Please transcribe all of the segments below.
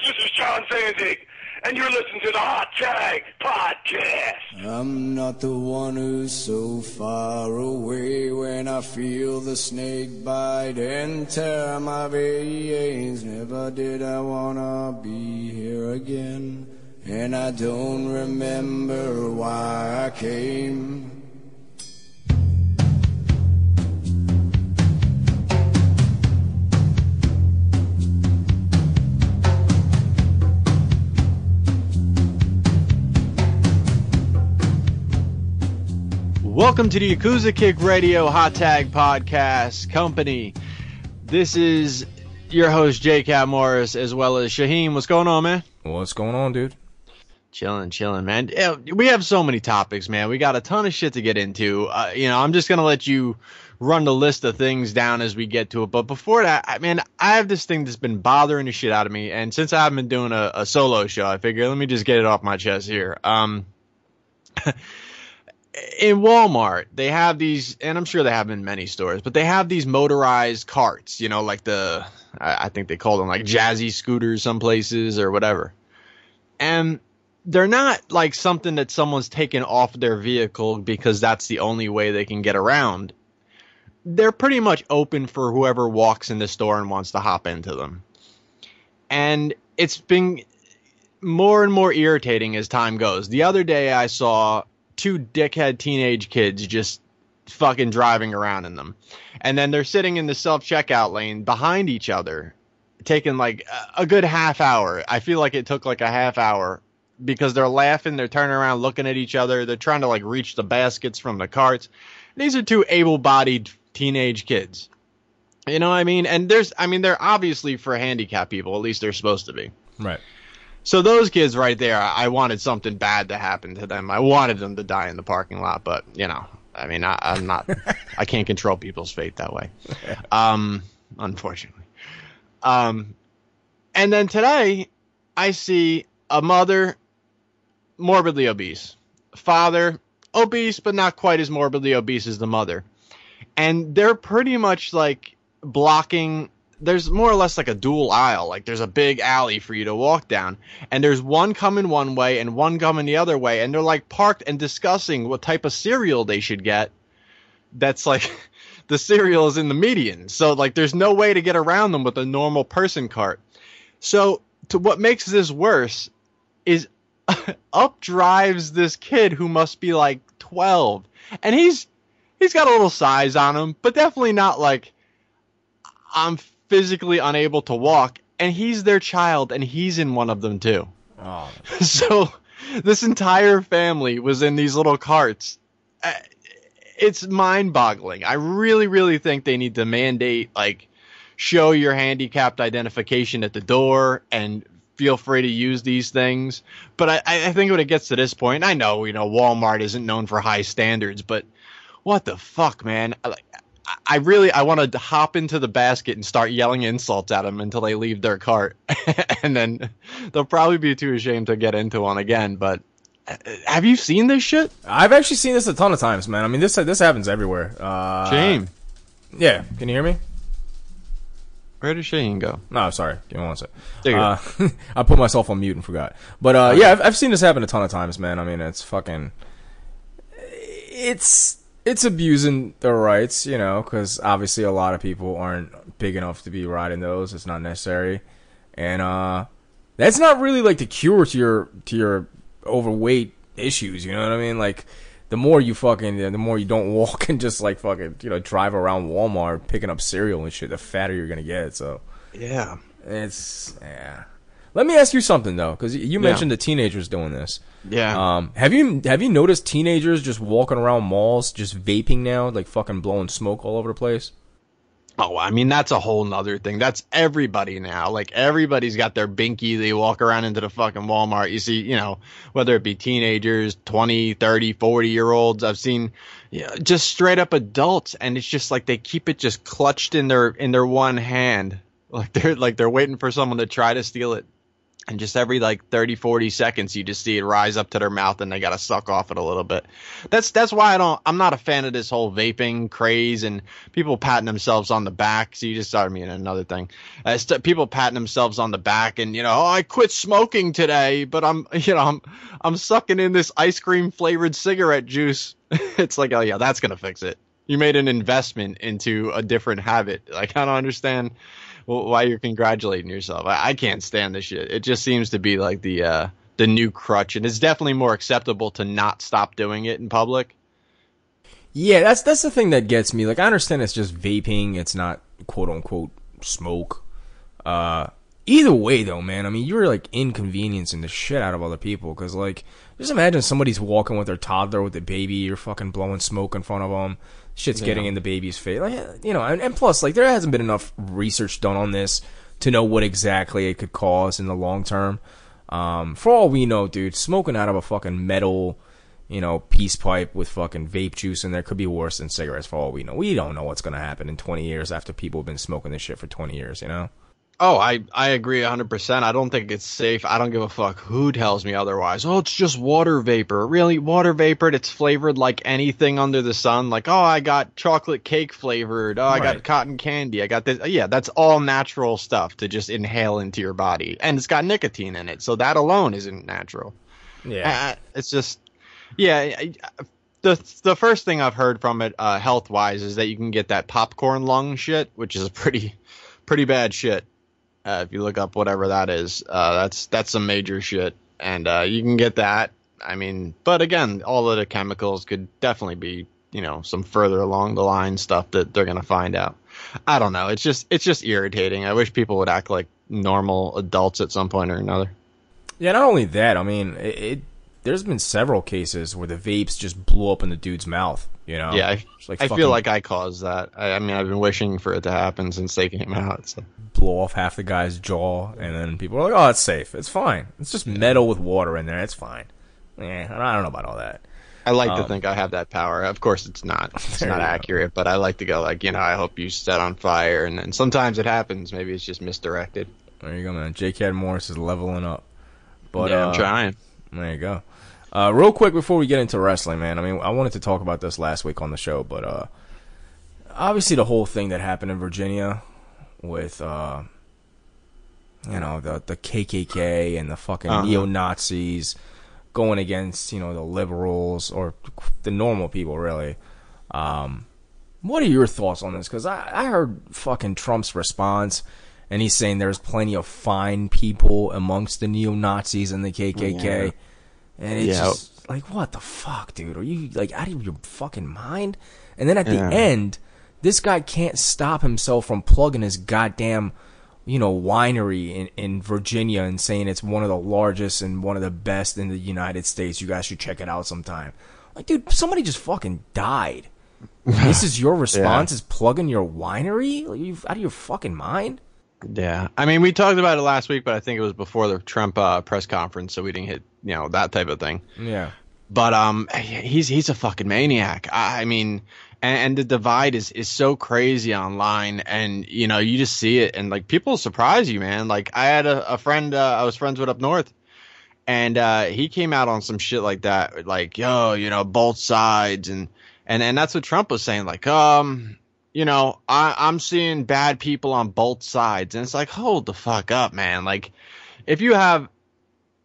this is John Zandig, and you're listening to the Hot Tag Podcast. I'm not the one who's so far away when I feel the snake bite and tear my veins. Never did I wanna be here again, and I don't remember why I came. Welcome to the Yakuza Kick Radio Hot Tag Podcast Company. This is your host, J. Cat Morris, as well as Shaheen. What's going on, man? What's going on, dude? Chilling, chilling, man. We have so many topics, man. We got a ton of shit to get into. Uh, you know, I'm just gonna let you run the list of things down as we get to it. But before that, I mean, I have this thing that's been bothering the shit out of me, and since I haven't been doing a, a solo show, I figure let me just get it off my chest here. Um. in Walmart, they have these, and I'm sure they have in many stores, but they have these motorized carts, you know, like the, I, I think they call them like jazzy scooters some places or whatever. And they're not like something that someone's taken off their vehicle because that's the only way they can get around. They're pretty much open for whoever walks in the store and wants to hop into them. And it's been more and more irritating as time goes. The other day I saw two dickhead teenage kids just fucking driving around in them. And then they're sitting in the self checkout lane behind each other, taking like a good half hour. I feel like it took like a half hour because they're laughing, they're turning around looking at each other, they're trying to like reach the baskets from the carts. These are two able bodied teenage kids. You know what I mean? And there's, I mean, they're obviously for handicapped people, at least they're supposed to be. Right. So those kids right there, I wanted something bad to happen to them. I wanted them to die in the parking lot, but you know, I mean, I, am not, I can't control people's fate that way, um, unfortunately. Um, and then today, I see a mother morbidly obese, father obese, but not quite as morbidly obese as the mother, and they're pretty much like blocking there's more or less like a dual aisle. Like there's a big alley for you to walk down, and there's one coming one way and one coming the other way, and they're like parked and discussing what type of cereal they should get. That's like the cereal is in the median, so like there's no way to get around them with a normal person cart. So to what makes this worse is up drives this kid who must be like 12, and he's he's got a little size on him, but definitely not like I'm physically unable to walk, and he's their child, and he's in one of them too. Oh. So this entire family was in these little carts. Uh, It's mind-boggling. I really, really think they need to mandate like show your handicapped identification at the door and feel free to use these things. But I, I think when it gets to this point, I know you know Walmart isn't known for high standards, but what the fuck, man? Like I really I want to hop into the basket and start yelling insults at them until they leave their cart, and then they'll probably be too ashamed to get into one again. But uh, have you seen this shit? I've actually seen this a ton of times, man. I mean, this this happens everywhere. Uh, Shame. Yeah. Can you hear me? Where did Shane go? No, sorry. Give me one sec. There you go. uh, I put myself on mute and forgot. But uh, yeah, I've, I've seen this happen a ton of times, man. I mean, it's fucking. It's it's abusing their rights, you know, because obviously a lot of people aren't big enough to be riding those. It's not necessary, and uh, that's not really like the cure to your to your overweight issues. You know what I mean? Like the more you fucking, the more you don't walk and just like fucking, you know, drive around Walmart picking up cereal and shit, the fatter you're gonna get. So Yeah. it's yeah. Let me ask you something though, because you mentioned the teenagers doing this. Yeah. Um, have you have you noticed teenagers just walking around malls, just vaping now, like fucking blowing smoke all over the place? Oh, I mean that's a whole nother thing. That's everybody now. Like everybody's got their binky. They walk around into the fucking Walmart. You see, you know, whether it be teenagers, 20, 30, 40 year olds. I've seen you know, just straight up adults and it's just like they keep it just clutched in their in their one hand. Like they're like they're waiting for someone to try to steal it. And just every like 30 40 seconds you just see it rise up to their mouth and they got to suck off it a little bit. That's that's why i don't i'm not a fan of this whole vaping craze and people patting themselves on the back. So you just started me in another thing. Uh, st- people patting themselves on the back and you know oh, i quit smoking today but i'm you know i'm i'm sucking in this ice cream flavored cigarette juice. It's like oh yeah that's gonna fix it. You made an investment into a different habit. Like i don't understand why you're congratulating yourself. I, I can't stand this shit. It just seems to be like the uh, the new crutch, and it's definitely more acceptable to not stop doing it in public. Yeah, that's that's the thing that gets me. Like, I understand it's just vaping; it's not quote unquote smoke. Uh, either way, though, man, I mean, you're like inconveniencing the shit out of other people because, like, just imagine somebody's walking with their toddler with a baby, you're fucking blowing smoke in front of them shit's yeah. getting in the baby's face. Like, you know, and, and plus, like, there hasn't been enough research done on this to know what exactly it could cause in the long term. Um, for all we know, dude, smoking out of a fucking metal, you know, peace pipe with fucking vape juice in there could be worse than cigarettes. For all we know, we don't know what's gonna happen in 20 years after people have been smoking this shit for 20 years. You know. Oh, I, I agree 100%. I don't think it's safe. I don't give a fuck who tells me otherwise. Oh, it's just water vapor. Really? Water vapor It's flavored like anything under the sun. Like, oh, I got chocolate cake flavored. Oh, I right. got cotton candy. I got this. Yeah, that's all natural stuff to just inhale into your body. And it's got nicotine in it. So that alone isn't natural. Yeah. Uh, it's just, yeah. The, the first thing I've heard from it, uh, health wise, is that you can get that popcorn lung shit, which is a pretty, pretty bad shit. Uh, if you look up whatever that is, uh, that's that's some major shit, and uh, you can get that. I mean, but again, all of the chemicals could definitely be, you know, some further along the line stuff that they're gonna find out. I don't know. It's just it's just irritating. I wish people would act like normal adults at some point or another. Yeah, not only that. I mean, it, it there's been several cases where the vapes just blew up in the dude's mouth. You know? Yeah, I, like I feel like I caused that. I, I, mean, I've been wishing for it to happen since they came out. So. Blow off half the guy's jaw, and then people are like, "Oh, it's safe. It's fine. It's just metal with water in there. It's fine." Yeah, I don't know about all that. I like um, to think I have that power. Of course, it's not. It's not accurate, but I like to go like, you know, I hope you set on fire, and then sometimes it happens. Maybe it's just misdirected. There you go, man. J. Morris is leveling up. But yeah, I'm uh, trying. There you go. Uh, real quick before we get into wrestling, man. I mean, I wanted to talk about this last week on the show, but uh, obviously the whole thing that happened in Virginia with uh, you know the the KKK and the fucking uh-huh. neo Nazis going against you know the liberals or the normal people, really. Um, what are your thoughts on this? Because I, I heard fucking Trump's response, and he's saying there's plenty of fine people amongst the neo Nazis and the KKK. Yeah and it's yeah. just like, what the fuck, dude? Are you like out of your fucking mind? And then at the yeah. end, this guy can't stop himself from plugging his goddamn, you know, winery in, in Virginia and saying it's one of the largest and one of the best in the United States. You guys should check it out sometime. Like, dude, somebody just fucking died. this is your response? Yeah. Is plugging your winery? Are you out of your fucking mind? Yeah, I mean, we talked about it last week, but I think it was before the Trump uh, press conference, so we didn't hit you know that type of thing. Yeah. But um, he's he's a fucking maniac. I, I mean, and, and, the divide is is so crazy online, and you know you just see it, and like people surprise you, man. Like I had a, a friend uh, I was friends with up north, and uh, he came out on some shit like that, like yo, you know, both sides, and and and that's what Trump was saying, like um, you know, I, I'm seeing bad people on both sides, and it's like hold the fuck up, man. Like if you have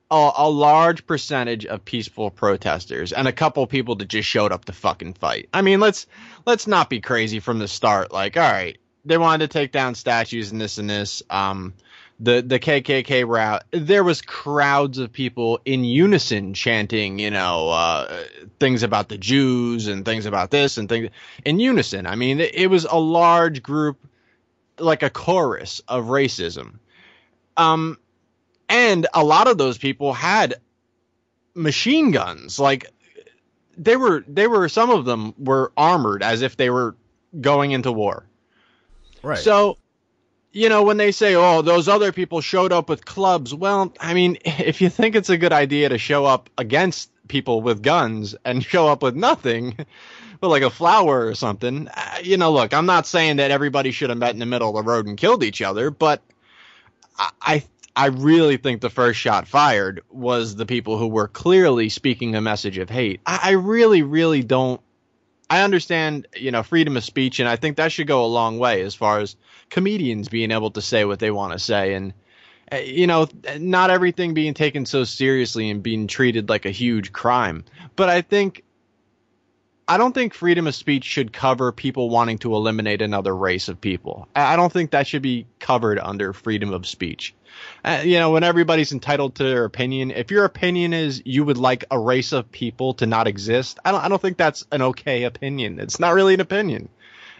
a, a, large percentage of peaceful protesters and a couple people that just showed up to fucking fight. I mean, let's let's not be crazy from the start. Like, all right, they wanted to take down statues and this and this. Um, the the KKK route, there was crowds of people in unison chanting, you know, uh, things about the Jews and things about this and things in unison. I mean, it, it was a large group, like a chorus of racism. Um, and a lot of those people had machine guns like they were they were some of them were armored as if they were going into war right so you know when they say oh those other people showed up with clubs well i mean if you think it's a good idea to show up against people with guns and show up with nothing but like a flower or something uh, you know look i'm not saying that everybody should have met in the middle of the road and killed each other but i I really think the first shot fired was the people who were clearly speaking a message of hate. I, I really, really don't. I understand, you know, freedom of speech, and I think that should go a long way as far as comedians being able to say what they want to say, and uh, you know, not everything being taken so seriously and being treated like a huge crime. But I think I don't think freedom of speech should cover people wanting to eliminate another race of people. I don't think that should be covered under freedom of speech. Uh, you know, when everybody's entitled to their opinion, if your opinion is you would like a race of people to not exist, I don't I don't think that's an okay opinion. It's not really an opinion.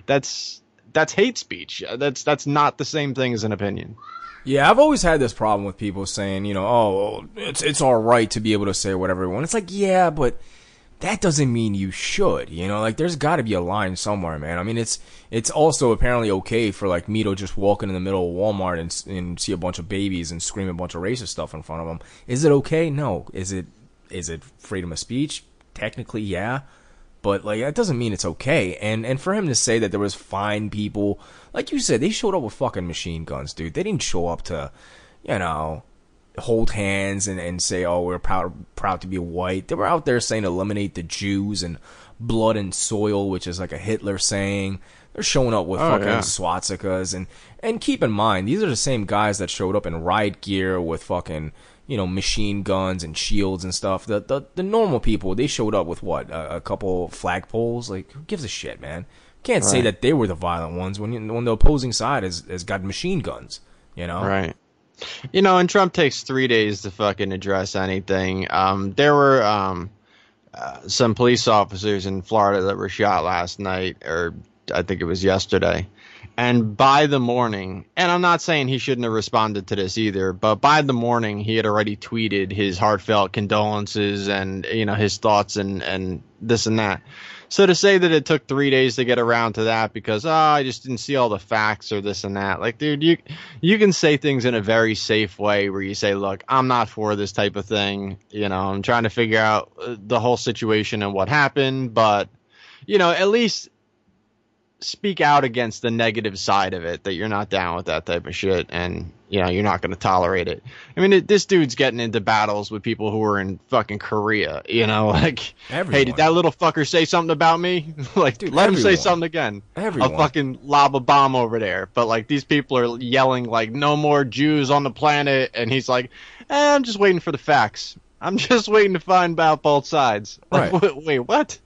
That's that's hate speech. That's that's not the same thing as an opinion. Yeah, I've always had this problem with people saying, you know, oh, it's it's all right to be able to say whatever you want. It's like, yeah, but that doesn't mean you should, you know, like there's got to be a line somewhere, man. I mean, it's it's also apparently okay for like me to just walk in the middle of Walmart and and see a bunch of babies and scream a bunch of racist stuff in front of them. Is it okay? No. Is it is it freedom of speech? Technically, yeah. But like that doesn't mean it's okay. And and for him to say that there was fine people, like you said, they showed up with fucking machine guns, dude. They didn't show up to, you know, hold hands and, and say, "Oh, we're proud proud to be white." They were out there saying eliminate the Jews and blood and soil, which is like a Hitler saying. They're showing up with oh, fucking yeah. swastikas and and keep in mind these are the same guys that showed up in riot gear with fucking you know machine guns and shields and stuff. The the, the normal people they showed up with what a, a couple flagpoles. Like who gives a shit, man? Can't right. say that they were the violent ones when when the opposing side has has got machine guns. You know, right? You know, and Trump takes three days to fucking address anything. Um, there were um, uh, some police officers in Florida that were shot last night, or I think it was yesterday. And by the morning, and I'm not saying he shouldn't have responded to this either, but by the morning he had already tweeted his heartfelt condolences and you know his thoughts and and this and that. So to say that it took three days to get around to that because oh I just didn't see all the facts or this and that, like dude, you you can say things in a very safe way where you say, look, I'm not for this type of thing. You know, I'm trying to figure out uh, the whole situation and what happened, but you know, at least speak out against the negative side of it that you're not down with that type of shit and you know you're not going to tolerate it i mean it, this dude's getting into battles with people who are in fucking korea you know like everyone. hey did that little fucker say something about me like Dude, let everyone. him say something again everyone. i'll fucking lob a bomb over there but like these people are yelling like no more jews on the planet and he's like eh, i'm just waiting for the facts i'm just waiting to find out both sides like, right. wait what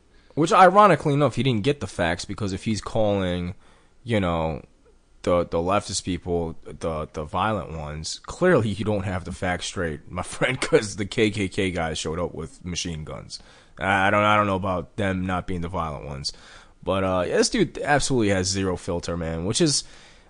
which, ironically enough, he didn't get the facts because if he's calling, you know, the the leftist people, the the violent ones, clearly you don't have the facts straight, my friend, because the KKK guys showed up with machine guns. I don't I don't know about them not being the violent ones, but uh, yeah, this dude absolutely has zero filter, man. Which is,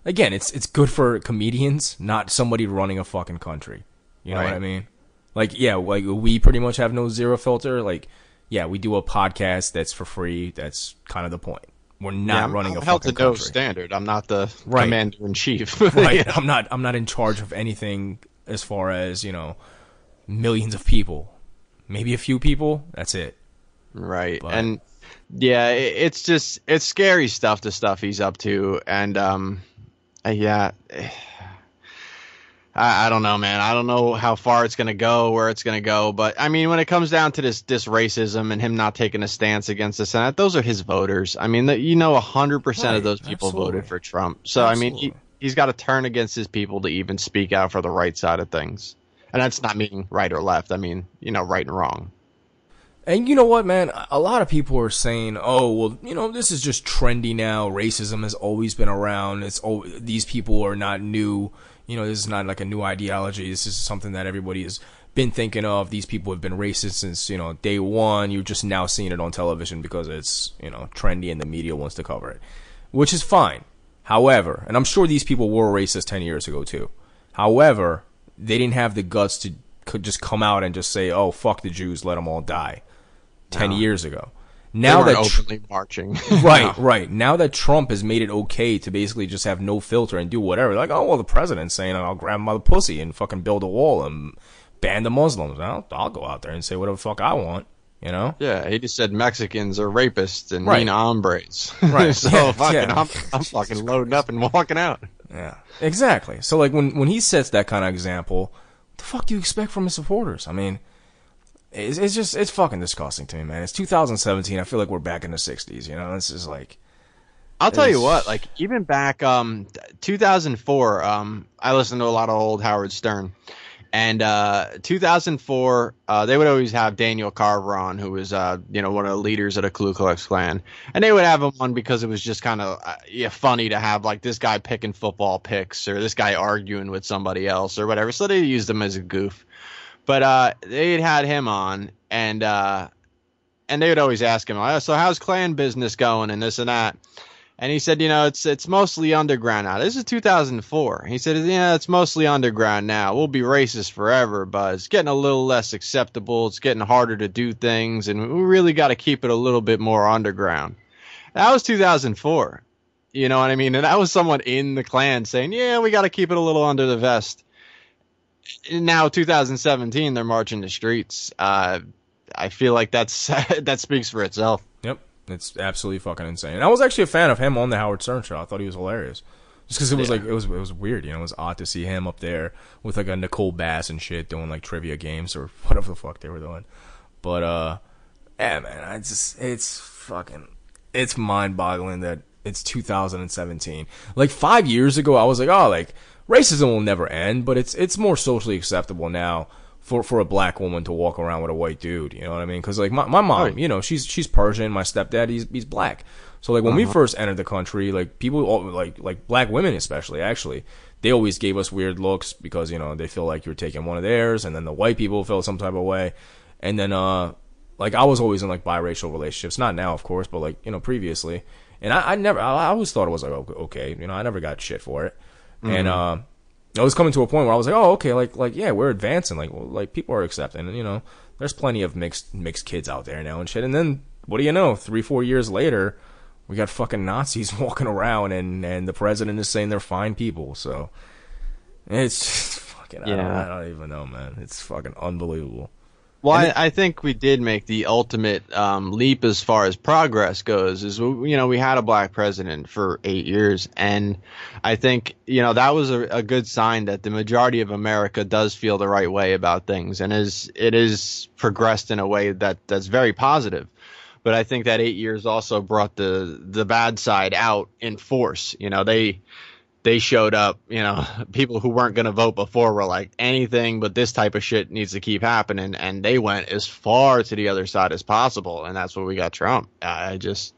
again, it's it's good for comedians, not somebody running a fucking country. You know right. what I mean? Like, yeah, like we pretty much have no zero filter. Like, yeah, we do a podcast that's for free. That's kind of the point. We're not yeah, I'm, running I'm a held to no standard. I'm not the right. commander in chief. right. I'm not. I'm not in charge of anything as far as you know, millions of people. Maybe a few people. That's it. Right. But, and yeah, it's just it's scary stuff. The stuff he's up to, and um, yeah. I, I, don't know, man. I don't know how far it's going to go, where it's going to go. But I mean, when it comes down to this this racism and him not taking a stance against the Senate, those are his voters. I mean, the, you know, hundred percent of those people absolutely. voted for Trump. So absolutely. I mean, he, he's got to turn against his people to even speak out for the right side of things. And that's not meaning right or left. I mean, you know, right and wrong. And you know what, man? A lot of people are saying, "Oh, well, you know, this is just trendy now. Racism has always been around. It's oh, these people are not new." You know, this is not like a new ideology. This is something that everybody has been thinking of. These people have been racist since, you know, day one. You're just now seeing it on television because it's, you know, trendy and the media wants to cover it, which is fine. However, and I'm sure these people were racist 10 years ago too. However, they didn't have the guts to could just come out and just say, "Oh, fuck the Jews, let them all die." 10 no. years ago now that openly tr- marching, right, right. Now that Trump has made it okay to basically just have no filter and do whatever, like, oh well, the president's saying I'll grab my pussy and fucking build a wall and ban the Muslims. I'll, I'll go out there and say whatever the fuck I want. You know? Yeah, he just said Mexicans are rapists and right. mean hombres. Right. so yeah, fucking, yeah. I'm, I'm fucking loading up and walking out. Yeah, exactly. So like when when he sets that kind of example, what the fuck do you expect from his supporters? I mean, it's, it's just it's fucking disgusting to me, man. It's 2017. I feel like we're back in the 60s. You know, this is like. I'll tell you what, like even back um 2004, um I listened to a lot of old Howard Stern. And uh 2004, uh they would always have Daniel Carver on who was uh you know one of the leaders of the Ku Klux Klan. And they would have him on because it was just kind of uh, yeah funny to have like this guy picking football picks or this guy arguing with somebody else or whatever. So they used him as a goof. But uh they had had him on and uh and they would always ask him, oh, "So how's Klan business going?" and this and that. And he said, you know, it's it's mostly underground now. This is 2004. He said, yeah, it's mostly underground now. We'll be racist forever, but it's getting a little less acceptable. It's getting harder to do things, and we really got to keep it a little bit more underground. That was 2004. You know what I mean? And that was someone in the Klan saying, yeah, we got to keep it a little under the vest. Now 2017, they're marching the streets. Uh, I feel like that's that speaks for itself. Yep, it's absolutely fucking insane. And I was actually a fan of him on the Howard Stern show. I thought he was hilarious. Just because it was Yeah. like it was it was weird, you know. It was odd to see him up there with like a Nicole Bass and shit doing like trivia games or whatever the fuck they were doing. But uh, yeah, man, I just it's fucking it's mind boggling that it's 2017. Like five years ago, I was like, oh, like racism will never end, but it's it's more socially acceptable now for for a black woman to walk around with a white dude. You know what I mean? Because like my my mom, Right. you know, she's she's Persian. My stepdad, he's he's black. So like when we first entered the country, like people all- like like black women especially actually, they always gave us weird looks because you know they feel like you're taking one of theirs, and then the white people feel some type of way, and then uh like I was always in like biracial relationships, not now of course, but like you know previously, and I, I never I, I always thought it was like okay, you know I never got shit for it, and uh. I was coming to a point where I was like, oh, okay, like, like, yeah, we're advancing. Like, well, like people are accepting, and you know, there's plenty of mixed, mixed kids out there now and shit. And then, what do you know? Three, four years later, we got fucking Nazis walking around, and and the president is saying they're fine people. So, it's just fucking, I, don't, Yeah. I don't even know, man. It's fucking unbelievable. Well, I, I think we did make the ultimate um, leap as far as progress goes. Is you know we had a black president for eight years, and I think you know that was a, a good sign that the majority of America does feel the right way about things, and is it is progressed in a way that that's very positive. But I think that eight years also brought the the bad side out in force. You know they they showed up, you know, people who weren't going to vote before were like anything but this type of shit needs to keep happening and they went as far to the other side as possible and that's what we got Trump. I just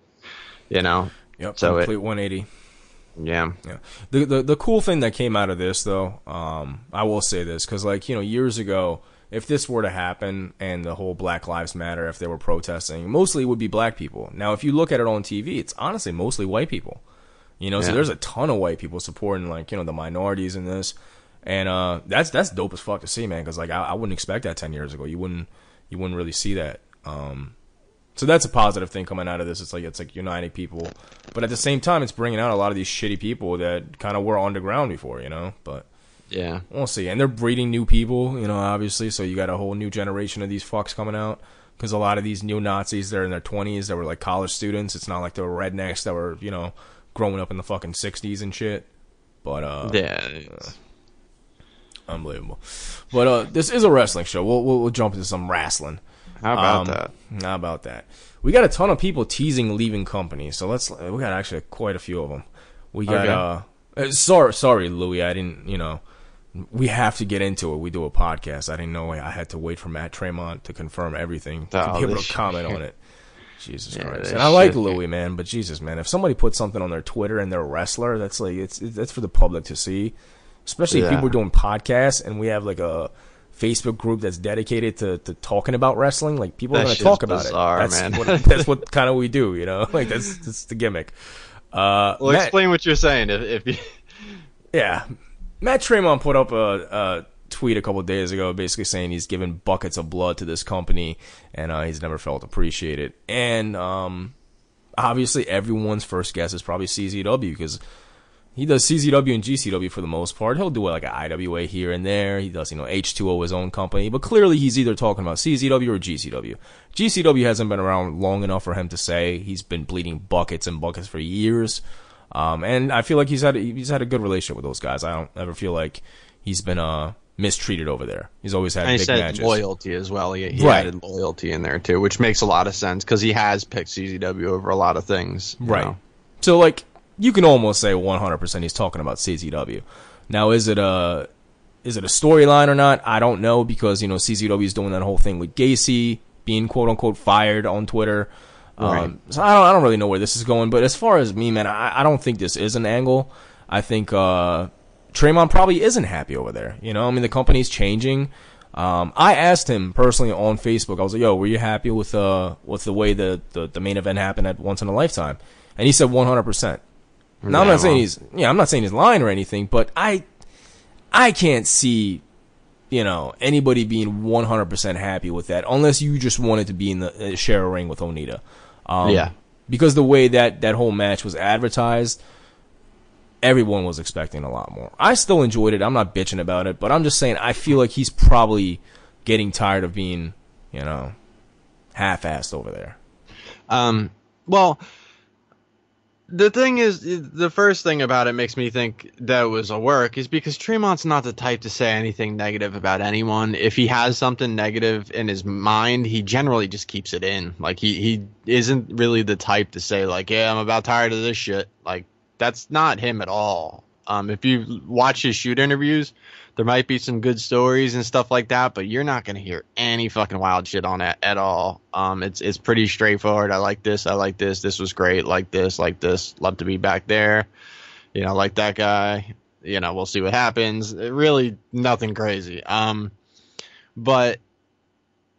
you know, Yep, So it- complete 180. yeah. Yeah. The, the the cool thing that came out of this though, um, I will say this because like you know years ago, if this were to happen and the whole Black Lives Matter, if they were protesting, mostly it would be black people. Now, if you look at it on TV, it's honestly mostly white people. You know, so there's a ton of white people supporting like you know the minorities in this, and uh, that's that's dope as fuck to see, man. Because like I, I wouldn't expect that ten years ago. You wouldn't you wouldn't really see that. Um, so that's a positive thing coming out of this. It's like it's like uniting people, but at the same time, it's bringing out a lot of these shitty people that kind of were underground before, you know. But Yeah. we'll see. And they're breeding new people, you know, obviously. So you got a whole new generation of these fucks coming out. Because a lot of these neo Nazis, they're in their twenties. They were like college students. It's not like they were rednecks that were, you know, growing up in the fucking sixties and shit. But uh, Yeah. it's- unbelievable. But uh, this is a wrestling show. We'll we'll, we'll jump into some wrestling. How about Um, that? How about that? We got a ton of people teasing leaving companies, so let's. We got actually quite a few of them. We got. Okay. uh uh, Sorry, sorry, Louis. I didn't. You know, we have to get into it. We do a podcast. I didn't know I had to wait for Matt Tremont to confirm everything to Oh, be able to comment on it. Jesus Yeah, Christ! And I like. Louis, man, but Jesus, man, if somebody puts something on their Twitter and they're a wrestler, that's like it's that's for the public to see. Especially if people are doing podcasts and we have like a Facebook group that's dedicated to, to talking about wrestling. Like people are going to talk about bizarre, it. That's man. what that's what kind of we do, you know. Like that's that's the gimmick. Uh, Well, Matt- explain what you're saying if, if you yeah, Matt Tremont put up a, a tweet a couple days ago, basically saying he's given buckets of blood to this company and uh, he's never felt appreciated. And um, obviously, everyone's first guess is probably CZW because he does CZW and GCW for the most part. He'll do like an IWA here and there. He does, you know, H2O his own company, but clearly he's either talking about CZW or GCW. GCW hasn't been around long enough for him to say he's been bleeding buckets and buckets for years. Um, and I feel like he's had he's had a good relationship with those guys. I don't ever feel like he's been uh mistreated over there. He's always had And he big said matches. loyalty as well. He, he Right. added loyalty in there too, which makes a lot of sense because he has picked CZW over a lot of things. Right. know. So like you can almost say 100% he's talking about CZW. Now is it a is it a storyline or not? I don't know because you know CZW is doing that whole thing with Gacy being quote unquote fired on Twitter. Right. Um, so I don't I don't really know where this is going, but as far as me, man, I, I don't think this is an angle. I think uh Tremont probably isn't happy over there. You know, I mean the company's changing. Um, I asked him personally on Facebook. I was like, "Yo, were you happy with uh with the way the, the, the main event happened at Once in a Lifetime?" And he said 100. percent Now I'm not saying he's yeah, I'm not saying he's lying or anything, but I I can't see you know anybody being 100 percent happy with that unless you just wanted to be in the uh, share a ring with Onita. Um, Yeah. because the way that that whole match was advertised, everyone was expecting a lot more. I still enjoyed it. I'm not bitching about it, but I'm just saying I feel like he's probably getting tired of being, you know, half-assed over there. Um, well, the thing is, the first thing about it makes me think that was a work is because Tremont's not the type to say anything negative about anyone. If he has something negative in his mind, he generally just keeps it in. Like he he isn't really the type to say like, "Yeah, I'm about tired of this shit." Like that's not him at all. Um, if you watch his shoot interviews, there might be some good stories and stuff like that, but you're not gonna hear any fucking wild shit on it at all. Um, it's it's pretty straightforward. I like this. I like this. This was great. Like this. Like this. Love to be back there. You know, like that guy. You know, we'll see what happens. Really, nothing crazy. Um, but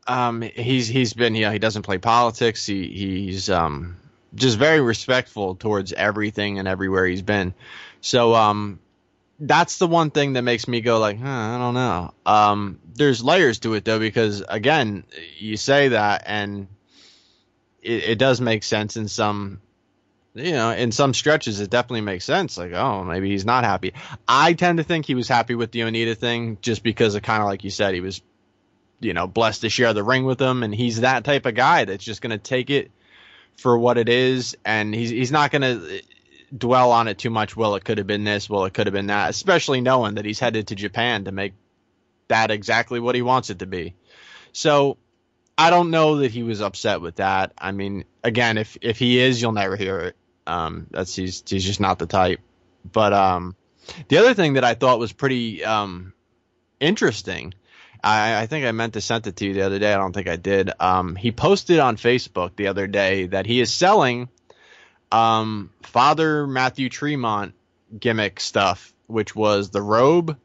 um, he's he's been you know he doesn't play politics. He he's um just very respectful towards everything and everywhere he's been. So um that's the one thing that makes me go like, huh, I don't know. Um, there's layers to it though, because again, you say that and it, it does make sense in some, you know, in some stretches, it definitely makes sense. Like, oh, maybe he's not happy. I tend to think he was happy with the Onita thing just because of kind of like you said, he was, you know, blessed to share the ring with him. And he's that type of guy that's just going to take it for what it is. And he's, he's not going to, dwell on it too much. Well, it could have been this. Well, it could have been that. Especially knowing that he's headed to Japan to make that exactly what he wants it to be. So I don't know that he was upset with that. I mean, again, if if he is, you'll never hear it. Um, that's he's he's just not the type. But um, the other thing that I thought was pretty um interesting. I, I think I meant to send it to you the other day. I don't think I did. Um, he posted on Facebook the other day that he is selling um, Father Matthew Tremont gimmick stuff, which was the robe,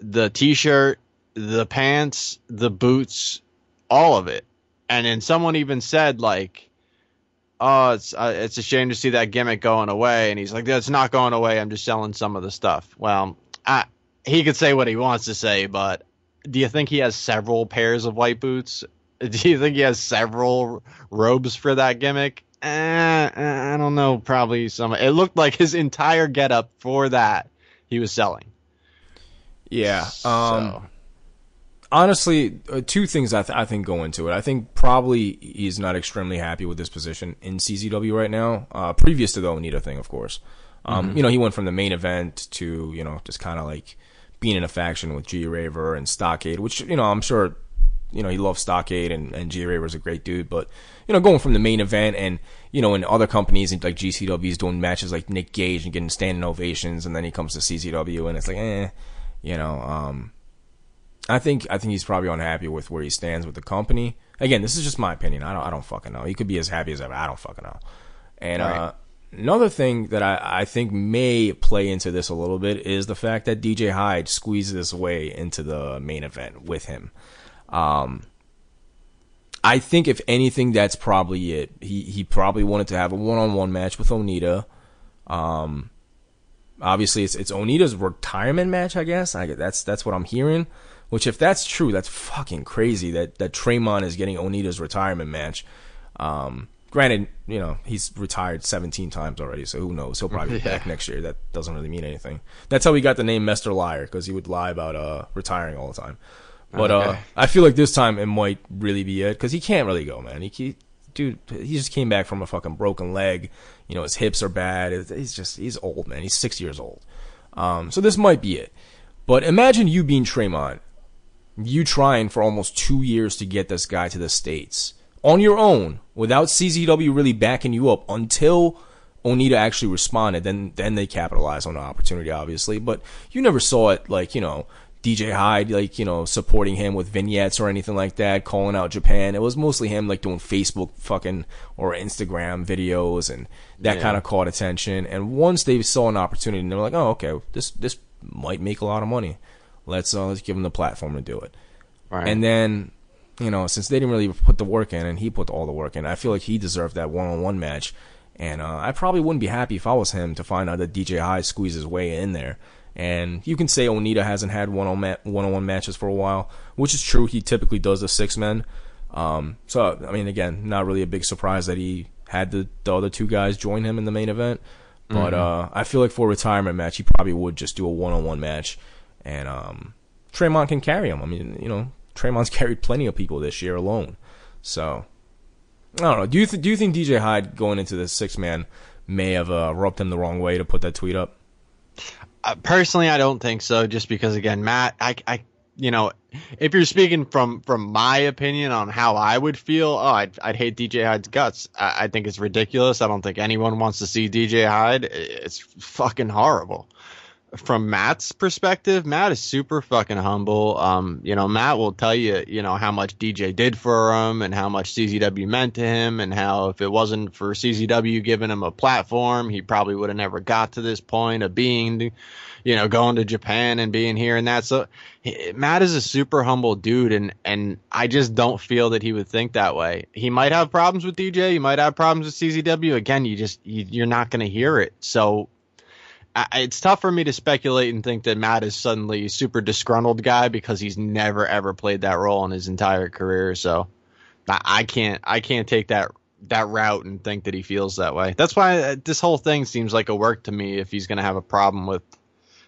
the t-shirt, the pants, the boots, all of it. And then someone even said like, "Oh, it's uh, it's a shame to see that gimmick going away." And he's like, "That's not going away. I'm just selling some of the stuff." Well, I, he could say what he wants to say, but do you think he has several pairs of white boots? Do you think he has several robes for that gimmick? Eh, I don't know. Probably some. It looked like his entire getup for that he was selling. Yeah. Um, So, honestly, uh, two things I, th- I think go into it. I think probably he's not extremely happy with his position in CZW right now. Uh, previous to the Onita thing, of course. Um, You know, he went from the main event to you know just kind of like being in a faction with G Raver and Stockade, which you know I'm sure you know he loves Stockade and and G Raver's a great dude, but you know going from the main event and you know in other companies and like GCW he's doing matches like Nick Gage and getting standing ovations, and then he comes to CZW and it's like eh, you know. um I think I think he's probably unhappy with where he stands with the company. Again, this is just my opinion. I don't I don't fucking know. He could be as happy as ever. I don't fucking know. And uh, Right. Another thing that I, I think may play into this a little bit is the fact that DJ Hyde squeezes his way into the main event with him. Um, I think if anything, that's probably it. He he probably wanted to have a one on one match with Onita. Um, obviously it's it's Onita's retirement match, I guess. I that's that's what I'm hearing. Which, if that's true, that's fucking crazy that that Tremont is getting Onita's retirement match. Um, granted, you know he's retired 17 times already, so who knows? He'll probably be back next year. That doesn't really mean anything. That's how he got the name Mister Liar because he would lie about uh retiring all the time. But uh, I feel like this time it might really be it because he can't really go, man. He, he dude, he just came back from a fucking broken leg. You know, his hips are bad. He's just he's old, man. He's six years old. Um, so this might be it. But imagine you being Tremont, you trying for almost two years to get this guy to the states on your own without CZW really backing you up until Onita actually responded. Then then they capitalized on the opportunity, obviously. But you never saw it like you know DJ Hyde, like, you know, supporting him with vignettes or anything like that, calling out Japan. It was mostly him, like, doing Facebook fucking or Instagram videos, and that yeah. kind of caught attention. And once they saw an opportunity, and they were like, oh, okay, this this might make a lot of money. Let's, uh, let's give him the platform to do it. Right. And then, you know, since they didn't really put the work in, and he put all the work in, I feel like he deserved that one on one match. And uh, I probably wouldn't be happy if I was him to find out that DJ Hyde squeezed his way in there. And you can say Onita hasn't had one on one matches for a while, which is true. He typically does the six men. Um, so I mean, again, not really a big surprise that he had the, the other two guys join him in the main event. But mm-hmm. uh, I feel like for a retirement match, he probably would just do a one on one match, and um, Tremont can carry him. I mean, you know, Tremont's carried plenty of people this year alone. So I don't know. Do you th- do you think DJ Hyde going into the six man may have uh, rubbed him the wrong way to put that tweet up? Uh, personally, I don't think so. Just because, again, Matt, I, I, you know, if you're speaking from from my opinion on how I would feel, oh, I'd, I'd hate DJ Hyde's guts. I, I think it's ridiculous. I don't think anyone wants to see DJ Hyde. It's fucking horrible from Matt's perspective, Matt is super fucking humble. Um, you know, Matt will tell you, you know, how much DJ did for him and how much CZW meant to him and how if it wasn't for CZW giving him a platform, he probably would have never got to this point of being, you know, going to Japan and being here and that. So he, Matt is a super humble dude and, and I just don't feel that he would think that way. He might have problems with DJ. He might have problems with CZW. Again, you just, you, you're not going to hear it. So I, it's tough for me to speculate and think that Matt is suddenly a super disgruntled guy because he's never ever played that role in his entire career. So I, I can't I can't take that that route and think that he feels that way. That's why uh, this whole thing seems like a work to me if he's going to have a problem with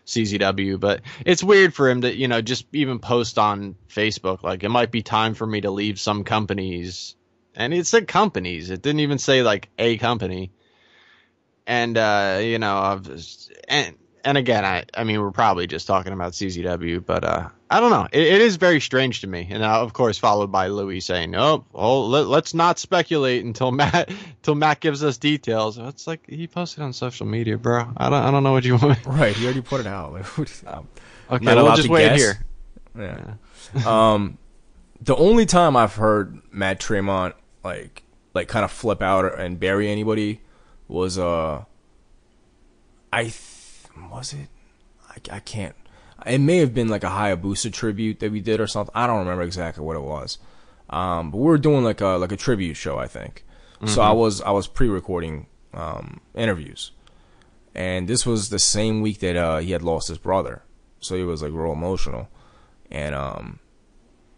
CZW. But it's weird for him to, you know, just even post on Facebook like it might be time for me to leave some companies. And it said companies. It didn't even say like a company and uh, you know, and and again, I I mean, we're probably just talking about CZW, but uh, I don't know. It, it is very strange to me, and uh, of course, followed by Louis saying, "Oh, well, let, us not speculate until Matt until Matt gives us details." It's like he posted on social media, bro. I don't I don't know what you want. Right, he already put it out. um, okay, we'll just wait guess. here. Yeah. um, the only time I've heard Matt Tremont like like kind of flip out and bury anybody was uh I th- was it I, I can't it may have been like a Hayabusa tribute that we did or something. I don't remember exactly what it was. Um, but we were doing like a like a tribute show, I think. Mm-hmm. So I was I was pre-recording um, interviews, and this was the same week that uh, he had lost his brother. So he was like real emotional, and um,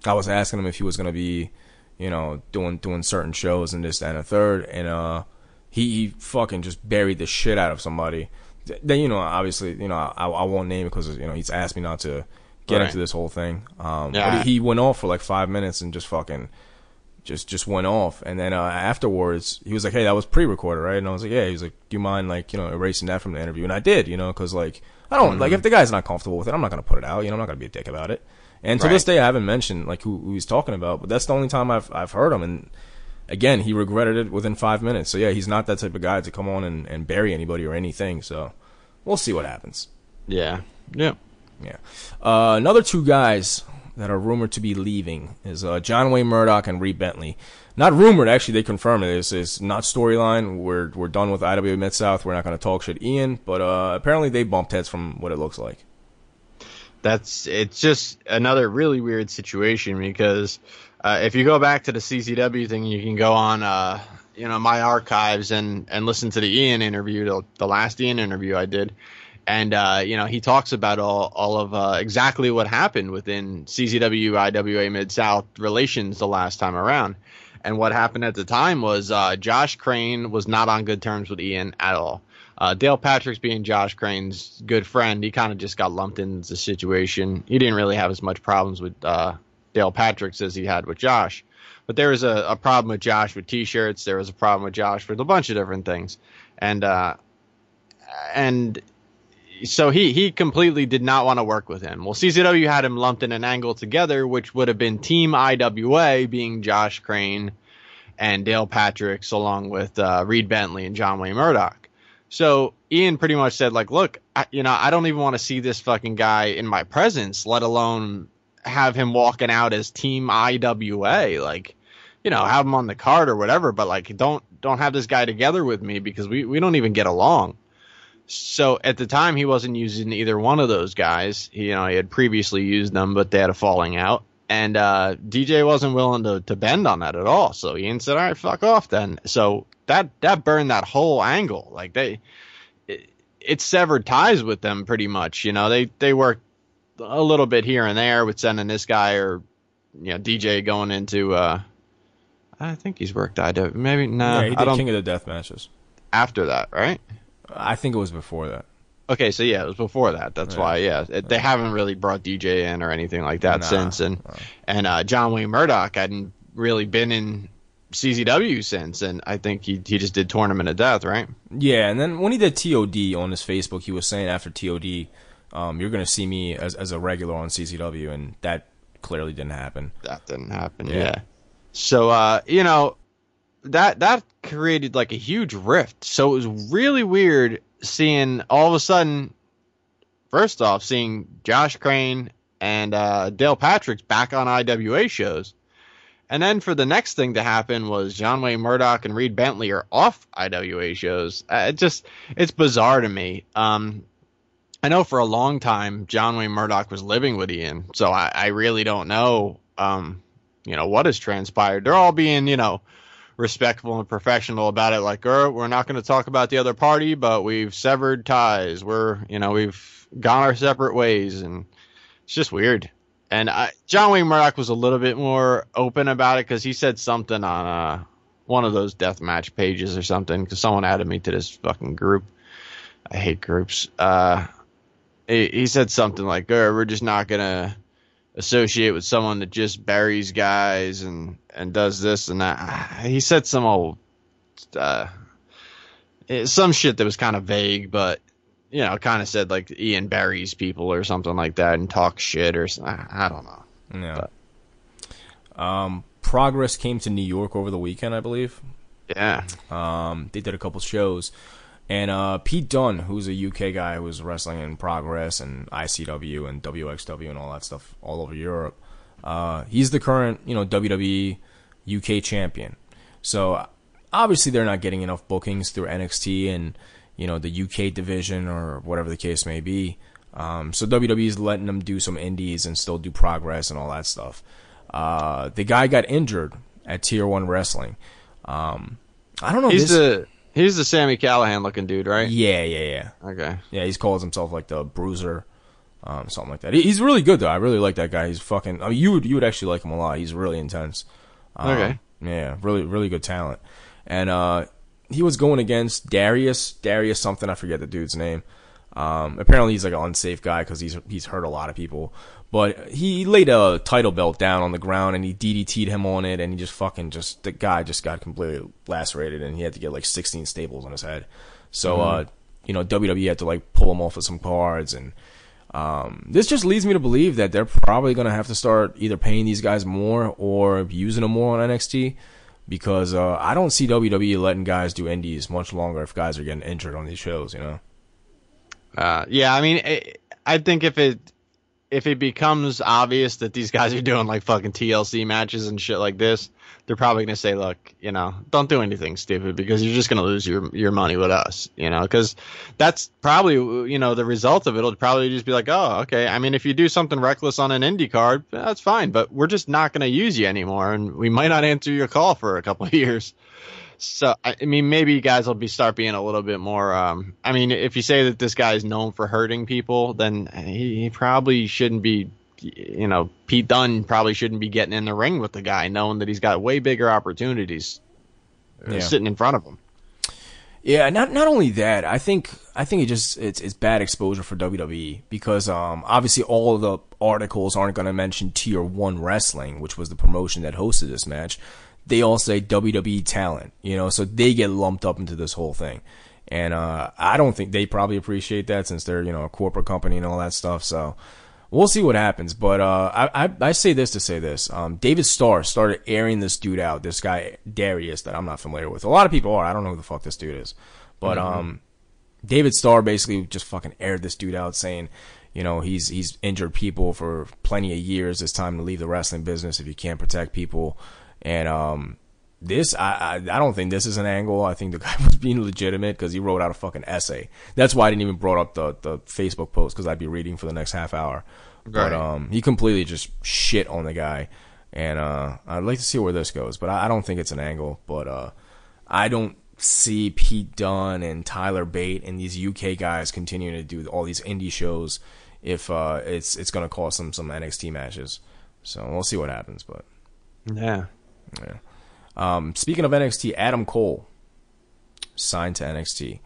I was asking him if he was gonna be, you know, doing doing certain shows and this that, and a third, and uh, he, he fucking just buried the shit out of somebody. Then you know, obviously, you know, I, I won't name it because you know he's asked me not to get right. into this whole thing. Um, yeah. But he went off for like five minutes and just fucking just just went off. And then uh, afterwards, he was like, "Hey, that was pre-recorded, right?" And I was like, "Yeah." He was like, "Do you mind like you know erasing that from the interview?" And I did, you know, because like I don't mm-hmm. like if the guy's not comfortable with it, I'm not gonna put it out. You know, I'm not gonna be a dick about it. And to right. this day, I haven't mentioned like who, who he's talking about, but that's the only time I've I've heard him and again, he regretted it within five minutes. So yeah, he's not that type of guy to come on and, and bury anybody or anything. So we'll see what happens. Yeah. Yeah. Yeah. Uh, another two guys that are rumored to be leaving is uh, John Wayne Murdoch and Reed Bentley. Not rumored, actually, they confirmed it. It's, it's not storyline. We're we're done with IWA Mid South. We're not going to talk shit, Ian. But uh, apparently, they bumped heads from what it looks like. That's it's just another really weird situation because uh, if you go back to the CZW thing, you can go on, uh, you know, my archives and and listen to the Ian interview, the, the last Ian interview I did, and uh, you know he talks about all all of uh, exactly what happened within CZW IWA Mid South relations the last time around, and what happened at the time was uh, Josh Crane was not on good terms with Ian at all. Uh, Dale Patricks being Josh Crane's good friend, he kind of just got lumped into the situation. He didn't really have as much problems with Dale Patrick says he had with Josh. But there was a, a problem with Josh with T-shirts. There was a problem with Josh with a bunch of different things, and uh, and so he he completely did not want to work with him. Well, CZW had him lumped in an angle together, which would have been Team IWA, being Josh Crane and Dale Patricks, along with uh, Reed Bentley and John Wayne Murdoch. So Ian pretty much said, like, look, I, you know, I don't even want to see this fucking guy in my presence, let alone have him walking out as Team IWA. Like, you know, have him on the card or whatever, but like, don't don't have this guy together with me because we we don't even get along. So at the time, he wasn't using either one of those guys. He, you know, he had previously used them, but they had a falling out. And uh, DJ wasn't willing to, to bend on that at all. So Ian said, "All right, fuck off then." So that that burned that whole angle. Like they, it, it severed ties with them pretty much. You know, they they worked a little bit here and there with sending this guy or you know DJ going into. uh I think he's worked IW. Maybe no. yeah, he I did don't. King of the Death matches. after that, right? I think it was before that. Okay, so yeah, it was before that. That's Yeah. why, yeah, it, they haven't really brought DJ in or anything like that Nah, since, and nah. and uh, John Wayne Murdoch hadn't really been in CZW since, and I think he he just did Tournament of Death, right? Yeah, and then when he did TOD on his Facebook, he was saying after TOD, um, you're going to see me as as a regular on CZW, and that clearly didn't happen. That didn't happen. Yeah. Yeah. So uh, you know, that that created like a huge rift. So it was really weird seeing all of a sudden. First off, seeing Josh Crane and uh, Dale Patricks back on IWA shows. And then for the next thing to happen was John Wayne Murdoch and Reed Bentley are off IWA shows. Uh, it just it's bizarre to me. Um, I know for a long time John Wayne Murdoch was living with Ian, so I, I really don't know, um, you know, what has transpired. They're all being, you know, respectful and professional about it. Like, er, we're not going to talk about the other party, but we've severed ties. We're, you know, we've gone our separate ways, and it's just weird. And I, John Wayne Murdoch was a little bit more open about it because he said something on uh, one of those deathmatch pages or something. Because someone added me to this fucking group. I hate groups. Uh, he, he said something like, er, "We're just not gonna associate with someone that just buries guys and and does this and that." He said some old, uh, eh, some shit that was kind of vague, but you know, kind of said like Ian buries people or something like that and talks shit or I don't know. Yeah. Um, Progress came to New York over the weekend, I believe. Yeah, Um, they did a couple shows, and uh, Pete Dunne, who's a UK guy who was wrestling in Progress and ICW and WXW and all that stuff all over Europe. Uh, he's the current, you know, WWE UK champion. So obviously they're not getting enough bookings through NXT and you know the UK division or whatever the case may be. Um, so WWE's letting them do some indies and still do progress and all that stuff. Uh, the guy got injured at Tier One Wrestling. Um, I don't know. he's this- the he's the Sami Callihan looking dude, right? yeah, yeah, yeah. Okay. Yeah, he calls himself like the Bruiser, um, something like that. He- He's really good though. I really like that guy. He's fucking. I mean, you would you would actually like him a lot. He's really intense. Um, Okay. Yeah, really really good talent. And uh, he was going against Darius Darius something. I forget the dude's name. Um, apparently he's like an unsafe guy because he's he's hurt a lot of people. But he laid a title belt down on the ground and he DDT'd him on it and he just fucking just the guy just got completely lacerated and he had to get like 16 staples on his head. So uh, you know WWE had to like pull him off of some cards and um, this just leads me to believe that they're probably going to have to start either paying these guys more or using them more on NXT because uh, I don't see WWE letting guys do indies much longer if guys are getting injured on these shows. You know. Uh, yeah, I mean, I, I think if it if it becomes obvious that these guys are doing like fucking TLC matches and shit like this, they're probably gonna say, look, you know, don't do anything stupid because you're just gonna lose your your money with us, you know, because that's probably you know the result of it will probably just be like, oh, okay. I mean, if you do something reckless on an indie card, that's fine, but we're just not gonna use you anymore, and we might not answer your call for a couple of years. So I mean, maybe you guys will be start being a little bit more. Um, I mean, if you say that this guy is known for hurting people, then he, he probably shouldn't be. You know, Pete Dunne probably shouldn't be getting in the ring with the guy, knowing that he's got way bigger opportunities uh, Yeah. sitting in front of him. Yeah, not not only that, I think I think it just it's it's bad exposure for WWE because um obviously all of the articles aren't going to mention Tier 1 Wrestling, which was the promotion that hosted this match. They all say WWE talent, you know, so they get lumped up into this whole thing. And uh I don't think they probably appreciate that since they're, you know, a corporate company and all that stuff. So we'll see what happens. But uh, I, I, I say this to say this: um, David Starr started airing this dude out. This guy Darius that I'm not familiar with. A lot of people are. I don't know who the fuck this dude is, but mm-hmm. um, David Starr basically just fucking aired this dude out saying. You know he's he's injured people for plenty of years. It's time to leave the wrestling business if you can't protect people. And um, this I, I, I don't think this is an angle. I think the guy was being legitimate because he wrote out a fucking essay. That's why I didn't even brought up the the Facebook post because I'd be reading for the next half hour. Right. But um, he completely just shit on the guy, and uh, I'd like to see where this goes. But I, I don't think it's an angle. But uh, I don't see Pete Dunne and Tyler Bate and these UK guys continuing to do all these indie shows if uh, it's it's going to cost them some NXT matches. So we'll see what happens. But yeah, yeah. Um, speaking of NXT, Adam Cole signed to NXT.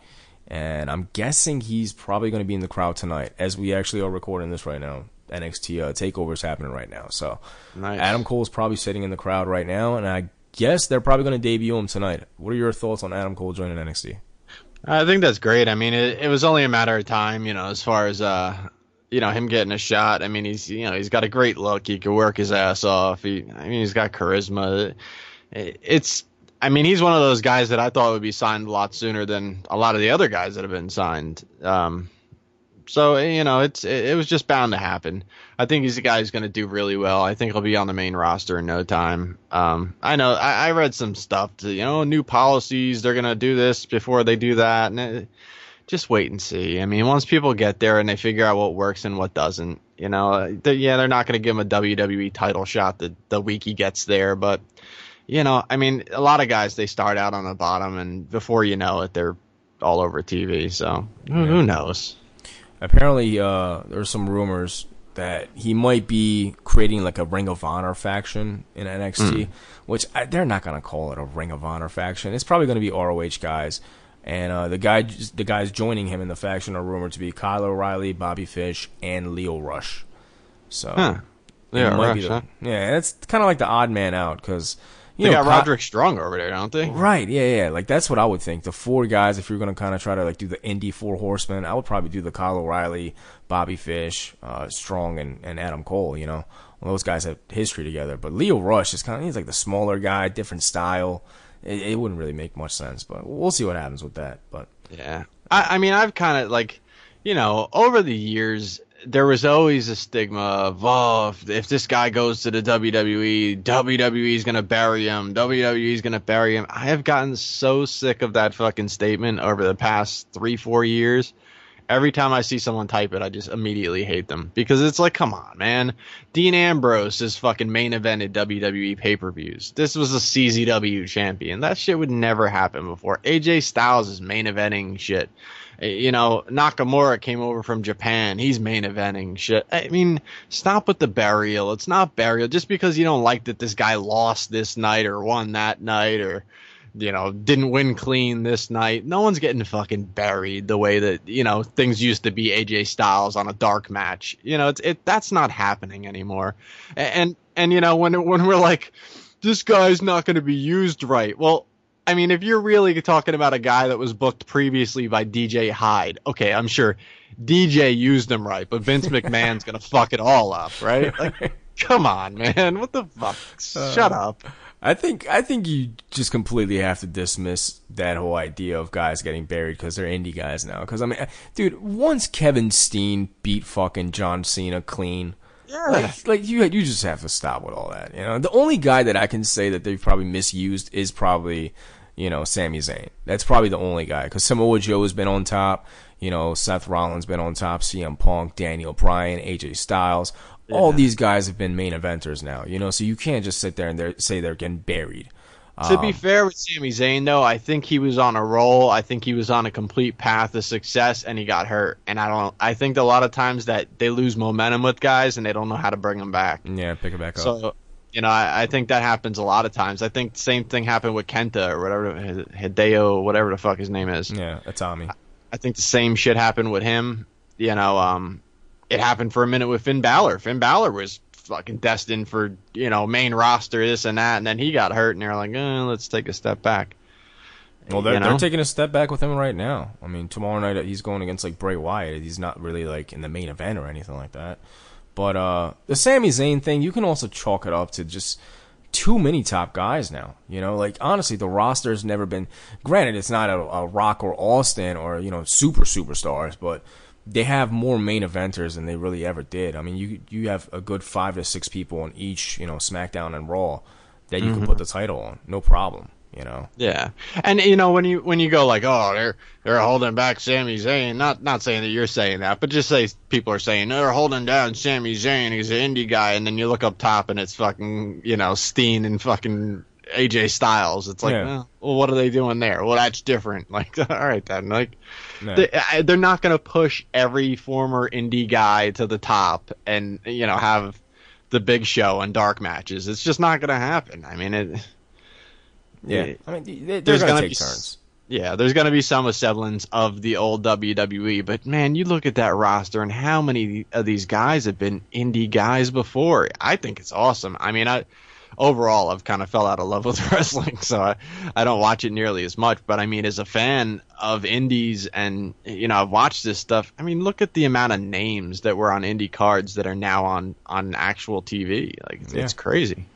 And I'm guessing he's probably going to be in the crowd tonight as we actually are recording this right now. NXT uh, is happening right now. So nice. Adam is probably sitting in the crowd right now, and I guess they're probably going to debut him tonight. What are your thoughts on Adam Cole joining NXT? I think that's great. I mean, it, it was only a matter of time, you know, as far as uh, you know, him getting a shot. I mean, he's you know he's got a great look. He can work his ass off. He, I mean, he's got charisma. It's I mean, he's one of those guys that I thought would be signed a lot sooner than a lot of the other guys that have been signed. Um, so you know, it's it, it, was just bound to happen. I think he's a guy who's going to do really well. I think he'll be on the main roster in no time. Um, I know I, I, read some stuff. To, you know, new policies. They're going to do this before they do that, and it, just wait and see. I mean, once people get there and they figure out what works and what doesn't, you know, they're, yeah, they're not going to give him a WWE title shot the the week he gets there, but. You know, I mean, a lot of guys they start out on the bottom, and before you know it, they're all over TV. So who, who knows? apparently uh, there's some rumors that he might be creating like a Ring of Honor faction in NXT, mm. which I, they're not gonna call it a Ring of Honor faction. It's probably gonna be ROH guys, and uh, the guy the guys joining him in the faction are rumored to be Kyle O'Reilly, Bobby Fish, and Lio Rush. So huh. yeah, Rush, the, huh? yeah, it's kind of like the odd man out because you they know, got Roderick Strong over there, don't they? Right. Yeah, yeah. Like that's what I would think. The four guys, if you're gonna kind of try to like do the indie four horsemen, I would probably do the Kyle O'Reilly, Bobby Fish, uh, Strong, and, and Adam Cole. You know, well, those guys have history together. But Lio Rush is kind of he's like the smaller guy, different style. It, it, wouldn't really make much sense, but we'll see what happens with that. But yeah, I, I mean, I've kind of like, you know, over the years, there was always a stigma of oh if, if, this guy goes to the WWE, WWE is gonna bury him. WWE is gonna bury him. I have gotten so sick of that fucking statement over the past three four years. Every time I see someone type it, I just immediately hate them because it's like, come on, man. Dean Ambrose is fucking main evented WWE pay per views. This was a CZW champion. That shit would never happen before. AJ Styles is main eventing shit eh, you know, Nakamura came over from Japan. He's main eventing shit. I mean, stop with the burial. It's not burial. Just because you don't like that this guy lost this night or won that night or, you know, didn't win clean this night. No one's getting fucking buried the way that, you know, things used to be AJ Styles on a dark match. You know, it's, it, that's not happening anymore. And, and, and you know, when, when we're like, this guy's not going to be used right. Well, I mean, if you're really talking about a guy that was booked previously by DJ Hyde, okay, I'm sure DJ used him right, but Vince McMahon's gonna fuck it all up, right? Like, come on, man, what the fuck? Uh, Shut up. I think I think you just completely have to dismiss that whole idea of guys getting buried because they're indie guys now. Because I mean, uh, dude, once Kevin Steen beat fucking John Cena clean. Yeah. Like, like you, you just have to stop with all that. You know, the only guy that I can say that they've probably misused is probably you know, Sami Zayn. That's probably the only guy because Samoa Joe has been on top. You know, Seth Rollins been on top. CM Punk, Daniel Bryan, AJ Styles. Yeah. All these guys have been main eventers now. You know, so you can't just sit there and they're, say they're getting buried. To be um, fair with Sami Zayn, though, I think he was on a roll. I think he was on a complete path of success, and he got hurt. And I don't. I think a lot of times that they lose momentum with guys, and they don't know how to bring them back. Yeah, pick it back up. So You know, I, I think that happens a lot of times. I think the same thing happened with Kenta or whatever Hideo, whatever the fuck his name is. Yeah, Tommy. I think the same shit happened with him. You know, um, it happened for a minute with Finn Balor. Finn Balor was fucking destined for you know main roster this and that, and then he got hurt, and they're like, eh, let's take a step back. Well, they're, you know? they're taking a step back with him right now. I mean, tomorrow night he's going against like Bray Wyatt. He's not really like in the main event or anything like that. But uh, the Sami Zayn thing, you can also chalk it up to just too many top guys now. You know, like honestly, the roster has never been. Granted, it's not a, a Rock or Austin or you know super superstars, but they have more main eventers than they really ever did. I mean, you you have a good five to six people on each, you know, SmackDown and Raw that you mm-hmm. can put the title on, no problem you know. Yeah, and you know when you when you go like, oh, they're they're holding back Sami Zayn. Not not saying that you're saying that, but just say people are saying they're holding down Sami Zayn. He's an indie guy, and then you look up top and it's fucking you know Steen and fucking AJ Styles. It's like, yeah. well, what are they doing there? Well, that's different. Like, all right then, like. No. They, they're not going to push every former indie guy to the top and you know have the big show and dark matches. It's just not going to happen. I mean, it yeah, I mean, they, there's going to take turns. Yeah, there's going to be some semblance of the old WWE, but man, you look at that roster and how many of these guys have been indie guys before. I think it's awesome. I mean, I overall I've kind of fell out of love with wrestling, so I, I don't watch it nearly as much. But I mean, as a fan of indies and you know I've watched this stuff. I mean, look at the amount of names that were on indie cards that are now on on actual TV. Like it's, yeah. it's crazy.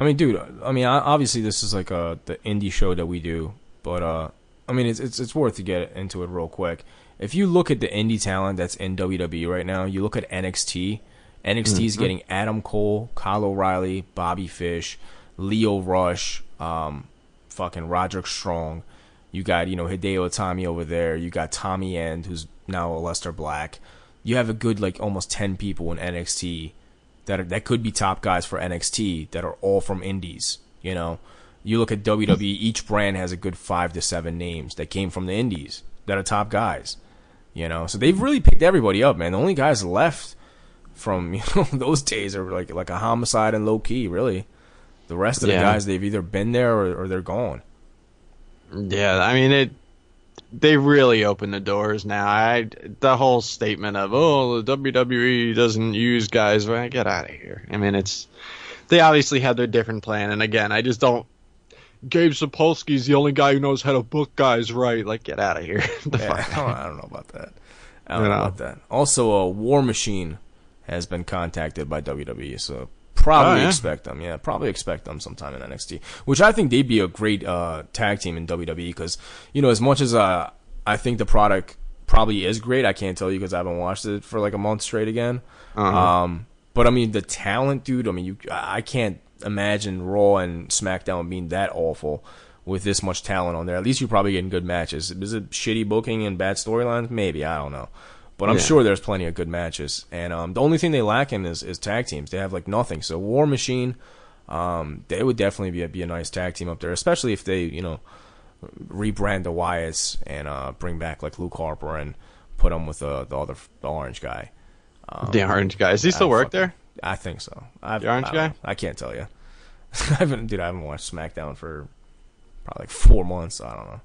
I mean, dude. I mean, obviously this is like uh the indie show that we do, but uh, I mean, it's it's it's worth to get into it real quick. If you look at the indie talent that's in WWE right now, you look at NXT. NXT is mm-hmm. getting Adam Cole, Kyle O'Reilly, Bobby Fish, Lio Rush, um, fucking Roderick Strong. You got you know Hideo Itami over there. You got Tommy End, who's now Aleister Black. You have a good like almost ten people in NXT that are, that could be top guys for NXT that are all from indies. You know, you look at WWE, each brand has a good five to seven names that came from the indies that are top guys. You know, so they've really picked everybody up, man. The only guys left from you know those days are like like a homicide and Low Ki, really. The rest of yeah. the guys they've either been there or, or they're gone. Yeah, I mean it they really opened the doors now. I the whole statement of oh the WWE doesn't use guys. Well, get out of here. I mean, it's they obviously had their different plan, and again, I just don't. Gabe Sapolsky's the only guy who knows how to book guys right. Like, get out of here. yeah, I don't know about that. I don't you know. know about that. Also, a War Machine has been contacted by WWE, so probably oh, yeah? expect them. Yeah, probably expect them sometime in NXT, which I think they'd be a great uh, tag team in WWE because you know as much as uh, I think the product probably is great, I can't tell you because I haven't watched it for like a month straight again. Uh-huh. Um, but I mean the talent, dude. I mean you, I can't imagine Raw and SmackDown being that awful with this much talent on there. At least you're probably getting good matches. Is it shitty booking and bad storylines? Maybe I don't know. But I'm yeah. sure there's plenty of good matches. And um, the only thing they lack in is, is tag teams. They have like nothing. So War Machine, um, they would definitely be a, be a nice tag team up there, especially if they you know rebrand the Wyatts and uh, bring back like Luke Harper and put him with uh, the other the orange guy. Um, the orange guy. Does he still work there? I think so. I've, the orange I guy. I can't tell you. I haven't, dude. I haven't watched SmackDown for probably like four months. I don't know.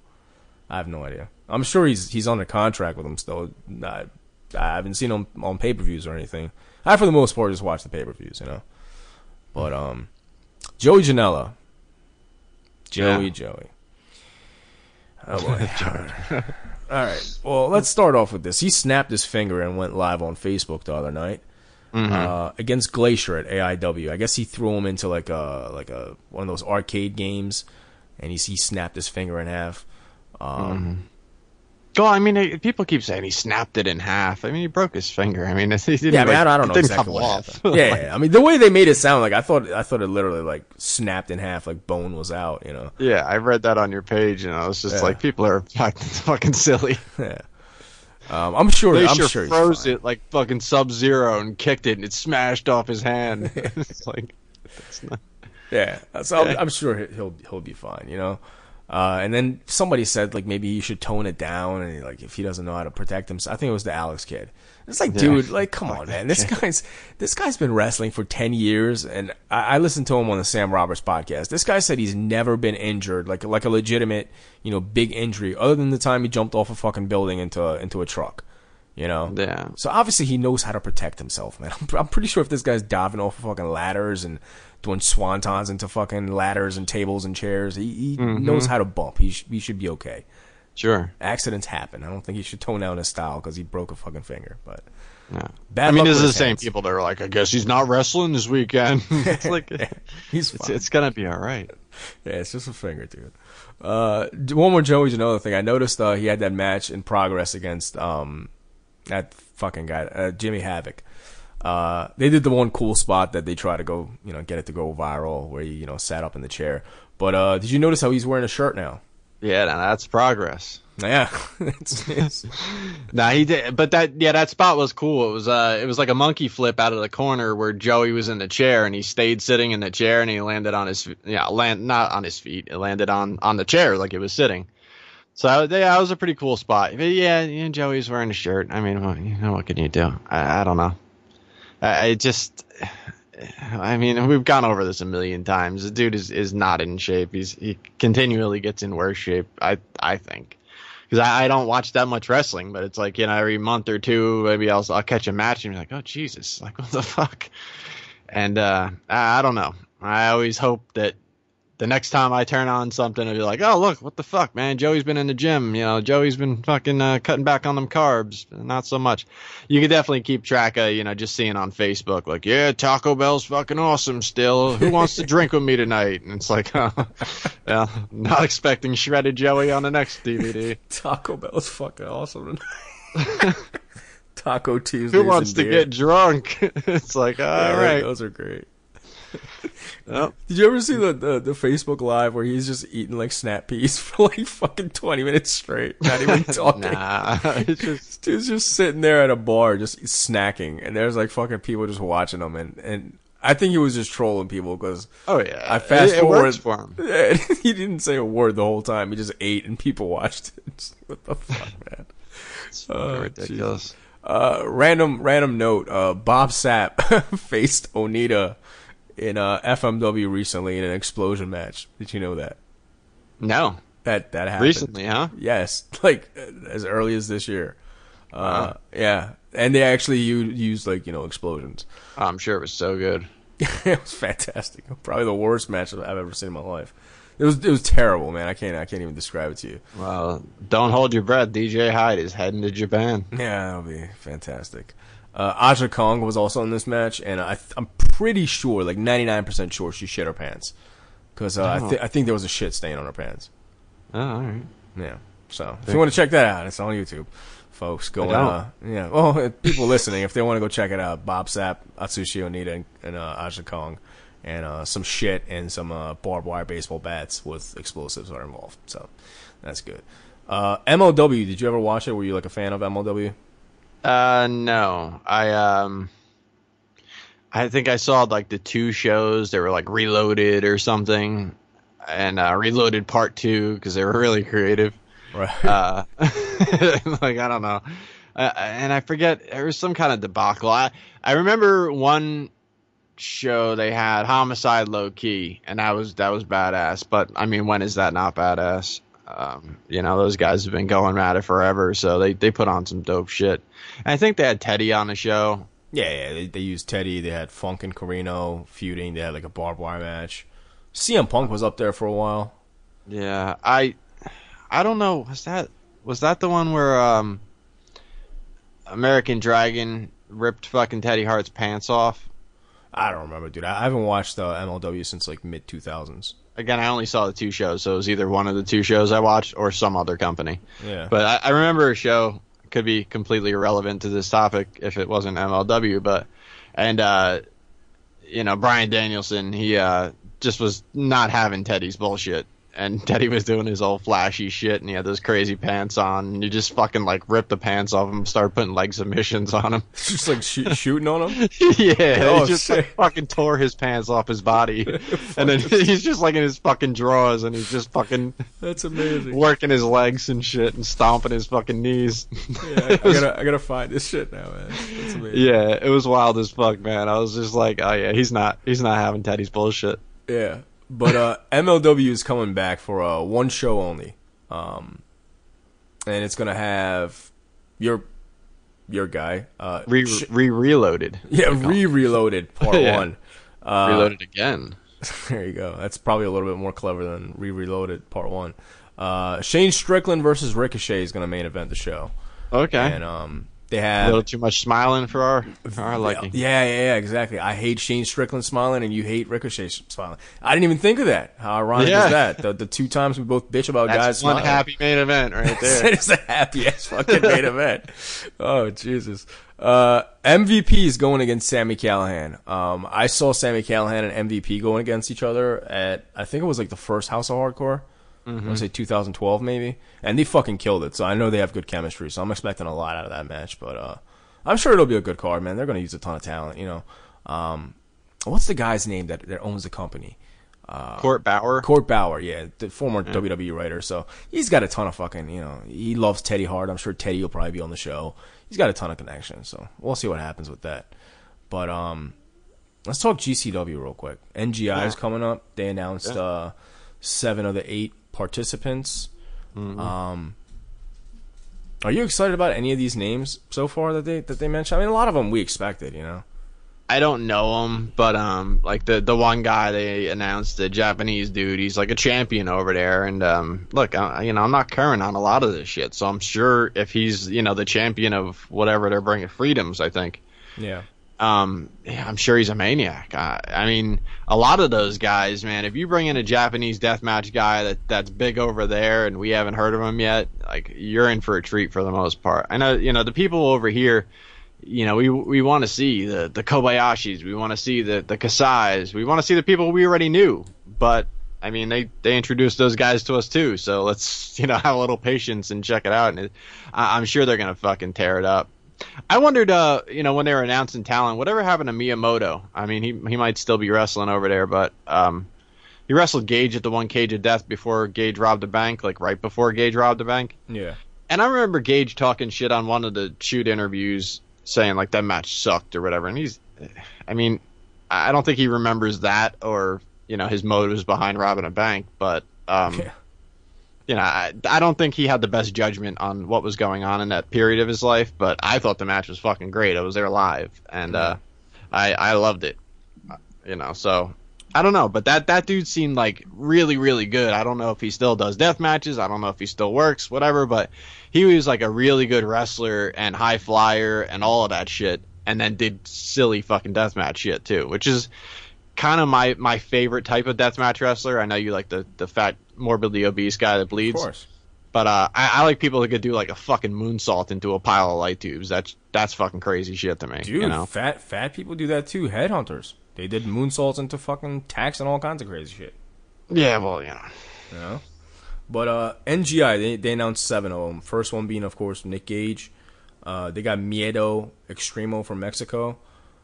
I have no idea. I'm sure he's he's under contract with them still. I, I haven't seen him on pay per views or anything. I, for the most part, just watch the pay per views, you know. But um, Joey Janela, Joey, yeah. Joey. Oh boy. All right. Well, let's start off with this. He snapped his finger and went live on Facebook the other night mm-hmm. uh, against Glacier at AIW. I guess he threw him into like a like a one of those arcade games, and he he snapped his finger in half. Um, mm-hmm. Well, I mean, people keep saying he snapped it in half. I mean, he broke his finger. I mean, he didn't. Yeah, I, mean, like, I don't know exactly what off. happened. yeah, like, I mean, the way they made it sound like I thought, I thought it literally like snapped in half, like bone was out. You know. Yeah, I read that on your page, and I was just yeah. like, people are fucking silly. Yeah. Um, I'm sure. They I'm sure, sure froze it like fucking Sub Zero and kicked it, and it smashed off his hand. it's like, not... yeah. So I'm, I'm, sure he'll he'll be fine. You know. Uh, and then somebody said like maybe he should tone it down and like if he doesn't know how to protect himself. I think it was the Alex kid. It's like, dude, like come on, man. This guy's this guy's been wrestling for ten years, and I, I listened to him on the Sam Roberts podcast. This guy said he's never been injured, like like a legitimate, you know, big injury, other than the time he jumped off a fucking building into a, into a truck. You know, Yeah. so obviously he knows how to protect himself, man. I'm, I'm pretty sure if this guy's diving off of fucking ladders and doing swantons into fucking ladders and tables and chairs, he, he Mm-hmm. knows how to bump. He sh- he should be okay. Sure. Accidents happen. I don't think he should tone down his style because he broke a fucking finger. But Yeah. bad I mean, is the his same hands. people that are like, I guess he's not wrestling this weekend. it's like, He's it's, it's gonna be all right. Yeah, it's just a finger, dude. Uh, one more Joey's another thing. I noticed uh, he had that match in progress against um that fucking guy, uh, Jimmy Havoc. Uh, they did the one cool spot that they try to go, you know, get it to go viral, where he, you know, sat up in the chair. But uh, did you notice how he's wearing a shirt now? Yeah, now that's progress. Yeah, Nah, he did, but that yeah, that spot was cool. It was uh, it was like a monkey flip out of the corner where Joey was in the chair and he stayed sitting in the chair and he landed on his yeah land not on his feet. It landed on on the chair like it was sitting. So yeah, that was a pretty cool spot. But yeah, yeah, Joey's wearing a shirt. I mean, what, you know, what can you do? I, I don't know. I, just. I mean, we've gone over this a million times. The dude is, is not in shape. He's he continually gets in worse shape. I I think because I, I don't watch that much wrestling, but it's like you know every month or two maybe I'll I'll catch a match and be like, oh Jesus, like what the fuck? And uh, I, I don't know. I always hope that the next time I turn on something, I'll be like, oh look, what the fuck, man? Joey's been in the gym. You know, Joey's been fucking uh, cutting back on them carbs. Not so much. You could definitely keep track of you know just seeing on Facebook like, yeah, Taco Bell's fucking awesome still. Who wants to drink with me tonight? And it's like, oh, well, not expecting shredded Joey on the next DVD. Taco Bell's fucking awesome. Taco Tuesdays. Who wants to beer. get drunk? it's like, all Yeah, right. Those are great. Did you ever see the, the the Facebook live where he's just eating like snap peas for like fucking twenty minutes straight, not even talking? nah, it's just Dude's just sitting there at a bar, just snacking, and there's like fucking people just watching him, and and I think he was just trolling people because oh yeah. I fast it, it forward for him. Yeah, he didn't say a word the whole time. He just ate, and people watched it. What the fuck, man? It's Oh, ridiculous. Uh, random random note. Uh, Bob Sapp faced Onita in uh, FMW recently in an explosion match. Did you know that? No, That that happened recently, huh? Yes, like uh, as early as this year. Uh, yeah, and they actually used like you know explosions. Oh, I'm sure it was so good. it was fantastic. Probably the worst match I've ever seen in my life. It was it was terrible, man. I can't I can't even describe it to you. Well, don't hold your breath. DJ Hyde is heading to Japan. Yeah, that'll be fantastic. Uh, Aja Kong was also in this match, and I, I'm pretty sure, like 99% sure, she shit her pants. Because uh, I, th- I think there was a shit stain on her pants. Oh, all right. Yeah. So if you want to check that out, it's on YouTube, folks. Go I uh, yeah. Well, people listening, if they want to go check it out, Bob Sapp, Atsushi Onita, and, and uh, Aja Kong, and uh, some shit and some uh, barbed wire baseball bats with explosives are involved. So that's good. Uh, MLW, did you ever watch it? Were you like a fan of MLW? Uh, no. I um, I think I saw like the two shows. They were like Reloaded or something, and uh, Reloaded Part Two because they were really creative. Right. uh, like I don't know, uh, and I forget there was some kind of debacle. I I remember one show they had Homicide Low Ki, and that was that was badass. But I mean, when is that not badass? Um, you know, those guys have been going at it forever, so they they put on some dope shit. And I think they had Teddy on the show. Yeah, yeah. They, they used Teddy. They had Funk and Corino feuding. They had like a barbed wire match. CM Punk was up there for a while. Yeah, I I don't know. Was that was that the one where um American Dragon ripped fucking Teddy Hart's pants off? I don't remember, dude. I haven't watched uh, MLW since like mid two thousands. Again, I only saw the two shows, so it was either one of the two shows I watched or some other company. Yeah, But I, I remember a show could be completely irrelevant to this topic if it wasn't MLW, but and uh you know, Bryan Danielson, he uh just was not having Teddy's bullshit. And Teddy was doing his old flashy shit, and he had those crazy pants on, and you just fucking like ripped the pants off him, start putting leg submissions on him. Just like shoot, shooting on him. yeah, Oh, he just like, fucking tore his pants off his body, and then he's just like in his fucking drawers, and he's just fucking That's amazing. working his legs and shit, and stomping his fucking knees. Yeah, I, I gotta I gotta find this shit now, man. That's amazing. yeah, it was wild as fuck, man. I was just like, oh yeah, he's not, he's not having Teddy's bullshit. Yeah, but uh, MLW is coming back for uh, one show only, um, and it's gonna have your your guy, uh, Re, Sh- reloaded, yeah, re reloaded part Yeah. one. Uh, reloaded again. There you go. That's probably a little bit more clever than re reloaded part one. Uh, Shane Strickland versus Ricochet is gonna main event the show, Okay, and um, they have a little too much smiling for our for our liking. Yeah, yeah, yeah, exactly. I hate Shane Strickland smiling, and you hate Ricochet smiling. I didn't even think of that. How ironic Yeah. is that? The, the two times we both bitch about guys That's one smiling. happy main event right there. is a happy ass fucking main event. Oh Jesus. Uh, MVP is going against Sami Callihan. Um, I saw Sami Callihan and MVP going against each other at I think it was like the first House of Hardcore. I want to say 2012 maybe, and they fucking killed it. So I know they have good chemistry. So I'm expecting a lot out of that match. But uh, I'm sure it'll be a good card, man. They're going to use a ton of talent. You know, um, what's the guy's name that, that owns the company? Court Bauer. Court Bauer, yeah, the former WWE writer. So he's got a ton of fucking, you know, he loves Teddy Hart. I'm sure Teddy will probably be on the show. He's got a ton of connections. So we'll see what happens with that. But um, let's talk GCW real quick. NGI is coming up. They announced uh, seven of the eight participants. Um, are you excited about any of these names so far that they that they mentioned? I mean, a lot of them we expected, you know. I don't know him, but um, like the the one guy they announced, the Japanese dude, he's like a champion over there. And um, look, I, you know, I'm not current on a lot of this shit, so I'm sure if he's you know the champion of whatever they're bringing, freedoms, I think. Yeah. Um, I'm sure he's a maniac. I, I mean, a lot of those guys, man. If you bring in a Japanese deathmatch guy that that's big over there, and we haven't heard of him yet, like you're in for a treat for the most part. I know, you know, the people over here, you know, we we want to see the the Kobayashis, we want to see the the Kasais, we want to see the people we already knew. But I mean, they they introduced those guys to us too, so let's you know have a little patience and check it out. And it, I, I'm sure they're gonna fucking tear it up. I wondered, uh, you know, when they were announcing talent, whatever happened to Miyamoto? I mean, he he might still be wrestling over there, but um, he wrestled Gage at the one Cage of Death before Gage robbed the bank, like right before Gage robbed the bank. Yeah. And I remember Gage talking shit on one of the shoot interviews, saying like that match sucked or whatever. And he's, I mean, I don't think he remembers that or you know his motives behind robbing a bank, but um, Yeah. You know, I, I don't think he had the best judgment on what was going on in that period of his life. But I thought the match was fucking great. I was there live, and uh, I I loved it. You know, so I don't know, but that that dude seemed like really really good. I don't know if he still does death matches. I don't know if he still works, whatever. But he was like a really good wrestler and high flyer and all of that shit, and then did silly fucking death match shit too, which is kind of my my favorite type of deathmatch wrestler. I know you like the the fat morbidly obese guy that Of bleeds, course. but uh, I, I like people that could do like a fucking moonsault into a pile of light tubes. That's that's fucking crazy shit to me. Dude, you know? fat fat people do that too. Headhunters. They did moonsaults into fucking tacks and all kinds of crazy shit. Yeah, well, you know. You know? But uh, NGI, they, they announced seven of them. First one being, of course, Nick Gage. Uh, they got Miedo Extremo from Mexico.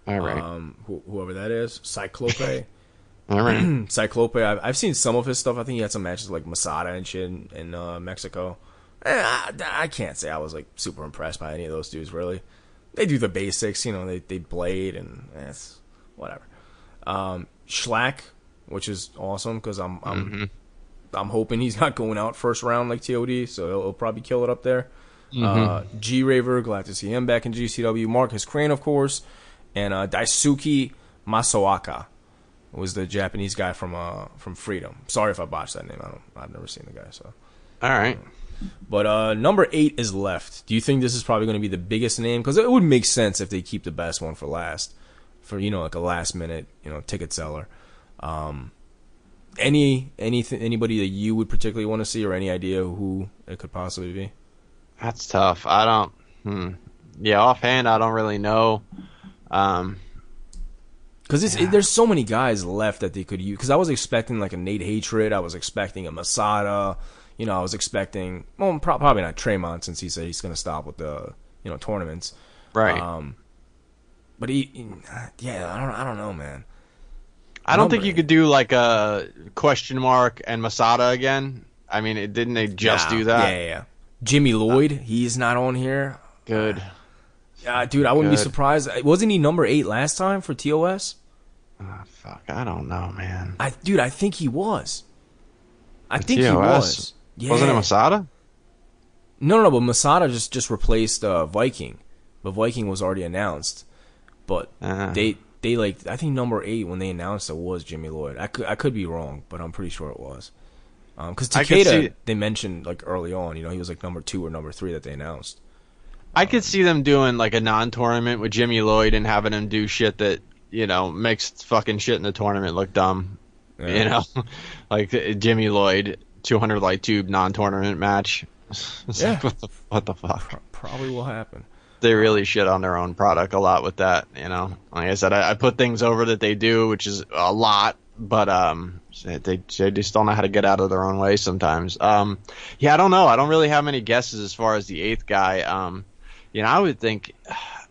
All right, Um, wh- whoever that is. Cyclope. all right. Cyclope, I've, I've seen some of his stuff. I think he had some matches like Masada and shit in, in uh, Mexico. Eh, I, I can't say I was like super impressed by any of those dudes, really. They do the basics, you know, they, they blade and eh, whatever. Um, Shlak, which is awesome because I'm I'm I'm hoping he's not going out first round like TOD, so he'll, he'll probably kill it up there. Uh, G Raver, glad to see him back in GCW. Markus Crane, of course, and uh, Daisuke Masaoka was the Japanese guy from uh from Freedom. Sorry if I botched that name. I don't. I've never seen the guy. So, All right. but uh number eight is left. Do you think this is probably going to be the biggest name? Because it would make sense if they keep the best one for last, for you know like a last minute you know ticket seller. Um, any anything anybody that you would particularly want to see or any idea who it could possibly be? That's tough. I don't. Hmm. Yeah, offhand, I don't really know. Um, Because it, there's so many guys left that they could use. Because I was expecting like a Nate Hatred, I was expecting a Masada, you know, I was expecting well pro- probably not Tremont since he said he's going to stop with the you know tournaments. Right. Um, but he, he- yeah, I don't, I don't know, man. I don't think you could do like a question mark and Masada again. I mean, it, didn't they just Nah, do that? Yeah, yeah, yeah. Jimmy Lloyd, he's not on here. Good. Uh, dude, I wouldn't be surprised. Wasn't he number eight last time for TOS? Oh, fuck, I don't know, man. I, dude, I think he was. I think he was. Yeah. Wasn't it Masada? No, no, no. But Masada just just replaced uh, Viking. But Viking was already announced. But Uh. they they like I think number eight when they announced it was Jimmy Lloyd. I could I could be wrong, but I'm pretty sure it was. Because could Takeda they mentioned like early on, you know, he was like number two or number three that they announced. I could see them doing like a non-tournament with Jimmy Lloyd and having him do shit that you know makes fucking shit in the tournament look dumb. You know, like uh, Jimmy Lloyd 200 light tube non-tournament match. It's Yeah. like, what the what the fuck? Probably will happen. They really shit on their own product a lot with that. You know, like I said, I, I put things over that they do, which is a lot, but um, they they just don't know how to get out of their own way sometimes. Um, yeah, I don't know. I don't really have many guesses as far as the eighth guy. Um, you know, I would think.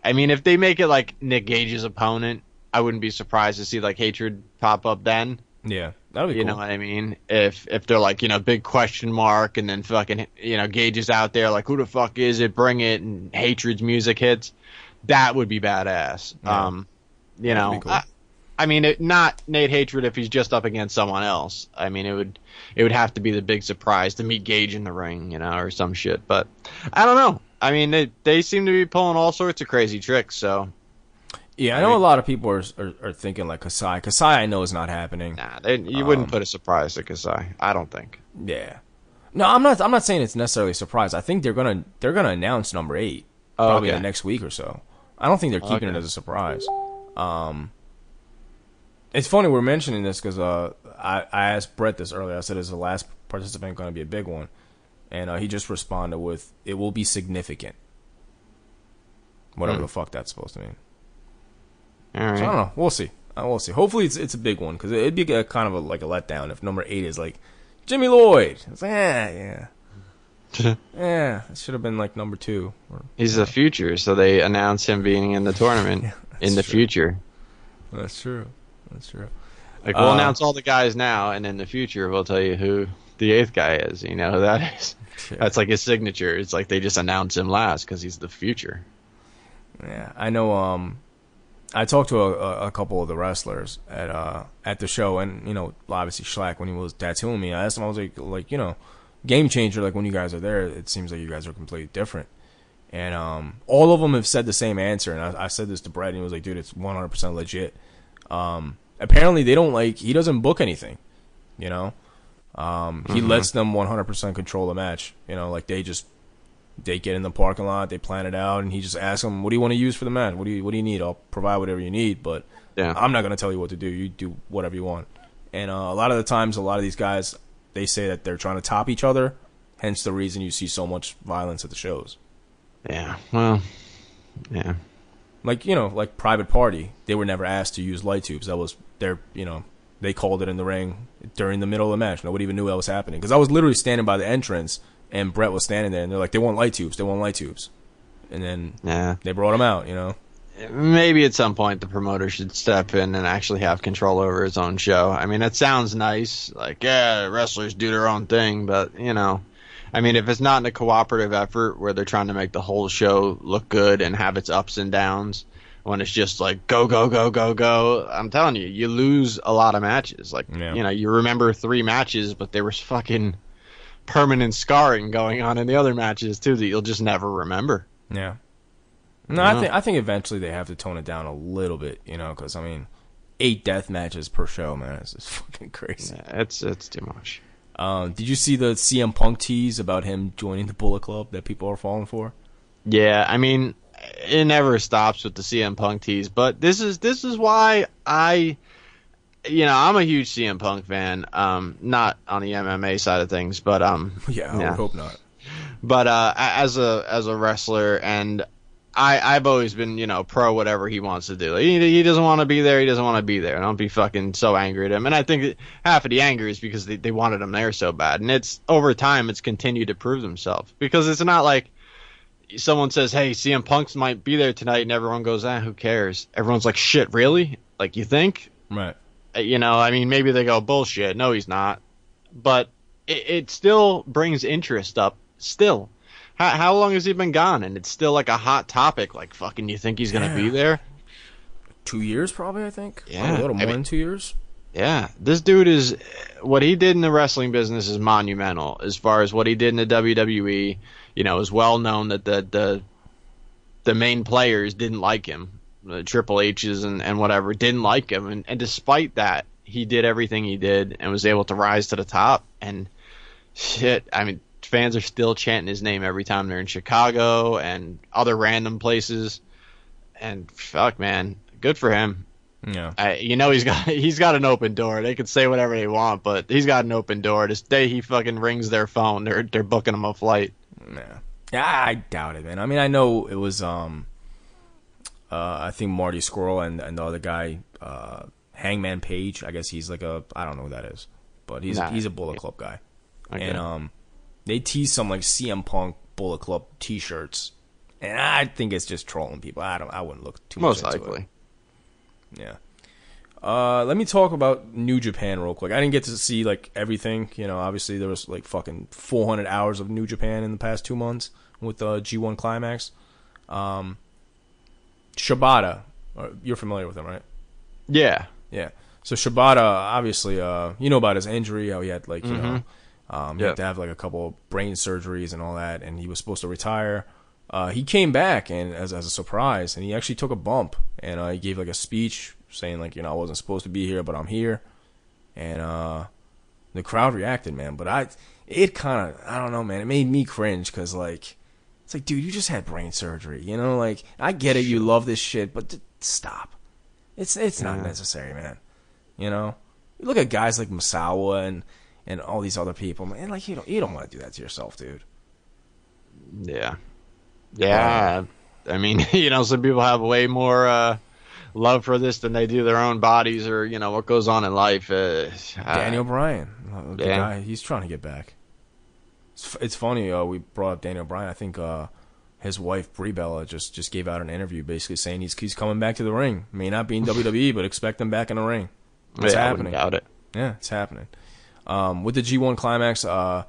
I mean, if they make it like Nick Gage's opponent, I wouldn't be surprised to see like hatred pop up then. Yeah, that'll be cool. You cool. know what I mean? If if they're like you know big question mark and then fucking you know Gage is out there like who the fuck is it? Bring it and hatred's music hits. That would be badass. Yeah. Um, you That'd know, cool. I, I mean, it, not Nate Hatred if he's just up against someone else. I mean, it would it would have to be the big surprise to meet Gage in the ring, you know, or some shit. But I don't know. I mean, they they seem to be pulling all sorts of crazy tricks. So yeah, I know a lot of people are are, are thinking like Kasai. Kasai, I know is not happening. nah, they, you Um, wouldn't put a surprise to Kasai. I don't think. Yeah. No, I'm not. I'm not saying it's necessarily a surprise. I think they're gonna they're gonna announce number eight Oh, probably okay. in the next week or so. I don't think they're keeping Okay. it as a surprise. Um, it's funny we're mentioning this because uh, I I asked Brett this earlier. I said, "Is the last participant going to be a big one?" And uh, he just responded with, "It will be significant." Whatever Hmm. the fuck that's supposed to mean. All right. So I don't know. We'll see. Uh, we'll see. Hopefully, it's it's a big one because it'd be a, kind of a, like a letdown if number eight is like Jimmy Lloyd. It's like, eh, yeah, yeah. It should have been like number two. Or, He's the future, so they announce him being in the tournament in the true. future. that's true. That's true. Like we'll Uh, announce all the guys now, and in the future we'll tell you who the eighth guy is. You know who that is. That's like his signature. It's like they just announce him last because he's the future. Yeah, I know. Um, I talked to a, a, couple of the wrestlers at uh at the show, and you know, obviously Shlak when he was tattooing me, I asked him, I was like, like you know, game changer. Like when you guys are there, it seems like you guys are completely different. And um, all of them have said the same answer, and I, I said this to Brett, and he was like, "Dude, it's 100 percent legit." Um, apparently, they don't like he doesn't book anything, you know. Um, he lets them 100 percent control the match, you know, like they just they get in the parking lot, they plan it out, and he just asks them, "What do you want to use for the match? What do you What do you need? I'll provide whatever you need, but Yeah. I'm not gonna tell you what to do. You do whatever you want." And uh, a lot of the times, a lot of these guys they say that they're trying to top each other, hence the reason you see so much violence at the shows. Yeah. Well. Yeah. Like you know, like Private Party, they were never asked to use light tubes. That was their, you know, they called it in the ring during the middle of the match. Nobody even knew that was happening because I was literally standing by the entrance, and Brett was standing there, and they're like, "They want light tubes. They want light tubes," and then Yeah. they brought them out. You know. Maybe at some point the promoter should step in and actually have control over his own show. I mean, it sounds nice, like yeah, wrestlers do their own thing, but you know, I mean, if it's not in a cooperative effort where they're trying to make the whole show look good and have its ups and downs, when it's just like go go go go go, I'm telling you, you lose a lot of matches. Like Yeah. you know, you remember three matches, but there was fucking permanent scarring going on in the other matches too that you'll just never remember. Yeah. No, I Yeah. think I think eventually they have to tone it down a little bit, you know, because I mean, eight death matches per show, man, it's just fucking crazy. Yeah, it's it's too much. Um, did you see the CM Punk tease about him joining the Bullet Club that people are falling for? Yeah, I mean, it never stops with the CM Punk tease, but this is this is why I, you know, I'm a huge CM Punk fan. Um, not on the MMA side of things, but um, Yeah, I Yeah. would hope not. but uh, as a as a wrestler, and I I've always been you know pro whatever he wants to do. He he doesn't want to be there. He doesn't want to be there. Don't be fucking so angry at him. And I think half of the anger is because they they wanted him there so bad. And it's over time it's continued to prove himself because it's not like someone says, "Hey, CM Punk's might be there tonight," and everyone goes, "Ah, who cares?" Everyone's like, "Shit, really? Like you think?" Right. Uh, You know, I mean, maybe they go, "Bullshit." No, he's not. But it, it still brings interest up. Still, how, how long has he been gone? And it's still like a hot topic. Like, fucking, you think he's gonna be there? Two years, probably. I think. Yeah, a little I more mean- than two years. Yeah, this dude is what he did in the wrestling business is monumental. As far as what he did in the WWE, you know, it's well known that the the the main players didn't like him, the Triple H's and and whatever didn't like him, and and despite that, he did everything he did and was able to rise to the top. And shit, I mean, fans are still chanting his name every time they're in Chicago and other random places. And fuck, man, good for him. Yeah. I, you know he's got he's got an open door. They can say whatever they want, but he's got an open door. This day he fucking rings their phone. They're they're booking him a flight. Yeah. Yeah, I doubt it, man. I mean, I know it was um uh I think Marty Scurll and, and the other guy, uh Hangman Page. I guess he's like a I don't know who that is. But he's Nah. he's a Bullet Club guy. Okay. And um they tease some like CM Punk Bullet Club t shirts. And I think it's just trolling people. I don't I wouldn't look too Most much into it. likely. Yeah. Uh, let me talk about New Japan real quick. I didn't get to see like everything. You know, obviously there was like fucking 400 hours of New Japan in the past two months with uh, G1 Climax. Um, Shibata, uh, you're familiar with him, right? Yeah. Yeah. So Shibata, obviously, uh, you know about his injury, how he had like, you know, um, he had to have like a couple of brain surgeries and all that, and he was supposed to retire. Uh, he came back and as as a surprise, and he actually took a bump, and uh, he gave like a speech saying like, you know, I wasn't supposed to be here, but I'm here, and uh, the crowd reacted, man. But I, it kind of, I don't know, man, it made me cringe because like, it's like, dude, you just had brain surgery, you know, like I get it, you love this shit, but d- stop. It's it's not necessary, man. You know, you look at guys like Misawa and and all these other people, man. Like you don't you don't want to do that to yourself, dude. Yeah. Yeah. I mean, you know, some people have way more uh, love for this than they do their own bodies or you know what goes on in life. Uh, Daniel Bryan, the yeah. guy, he's trying to get back. It's, it's funny. Uh, we brought up Daniel Bryan. I think uh, his wife Brie Bella just just gave out an interview, basically saying he's he's coming back to the ring. May not be in WWE, but expect him back in the ring. It's yeah, I happening. doubt it. Yeah, it's happening. Um, with the G1 climax, uh,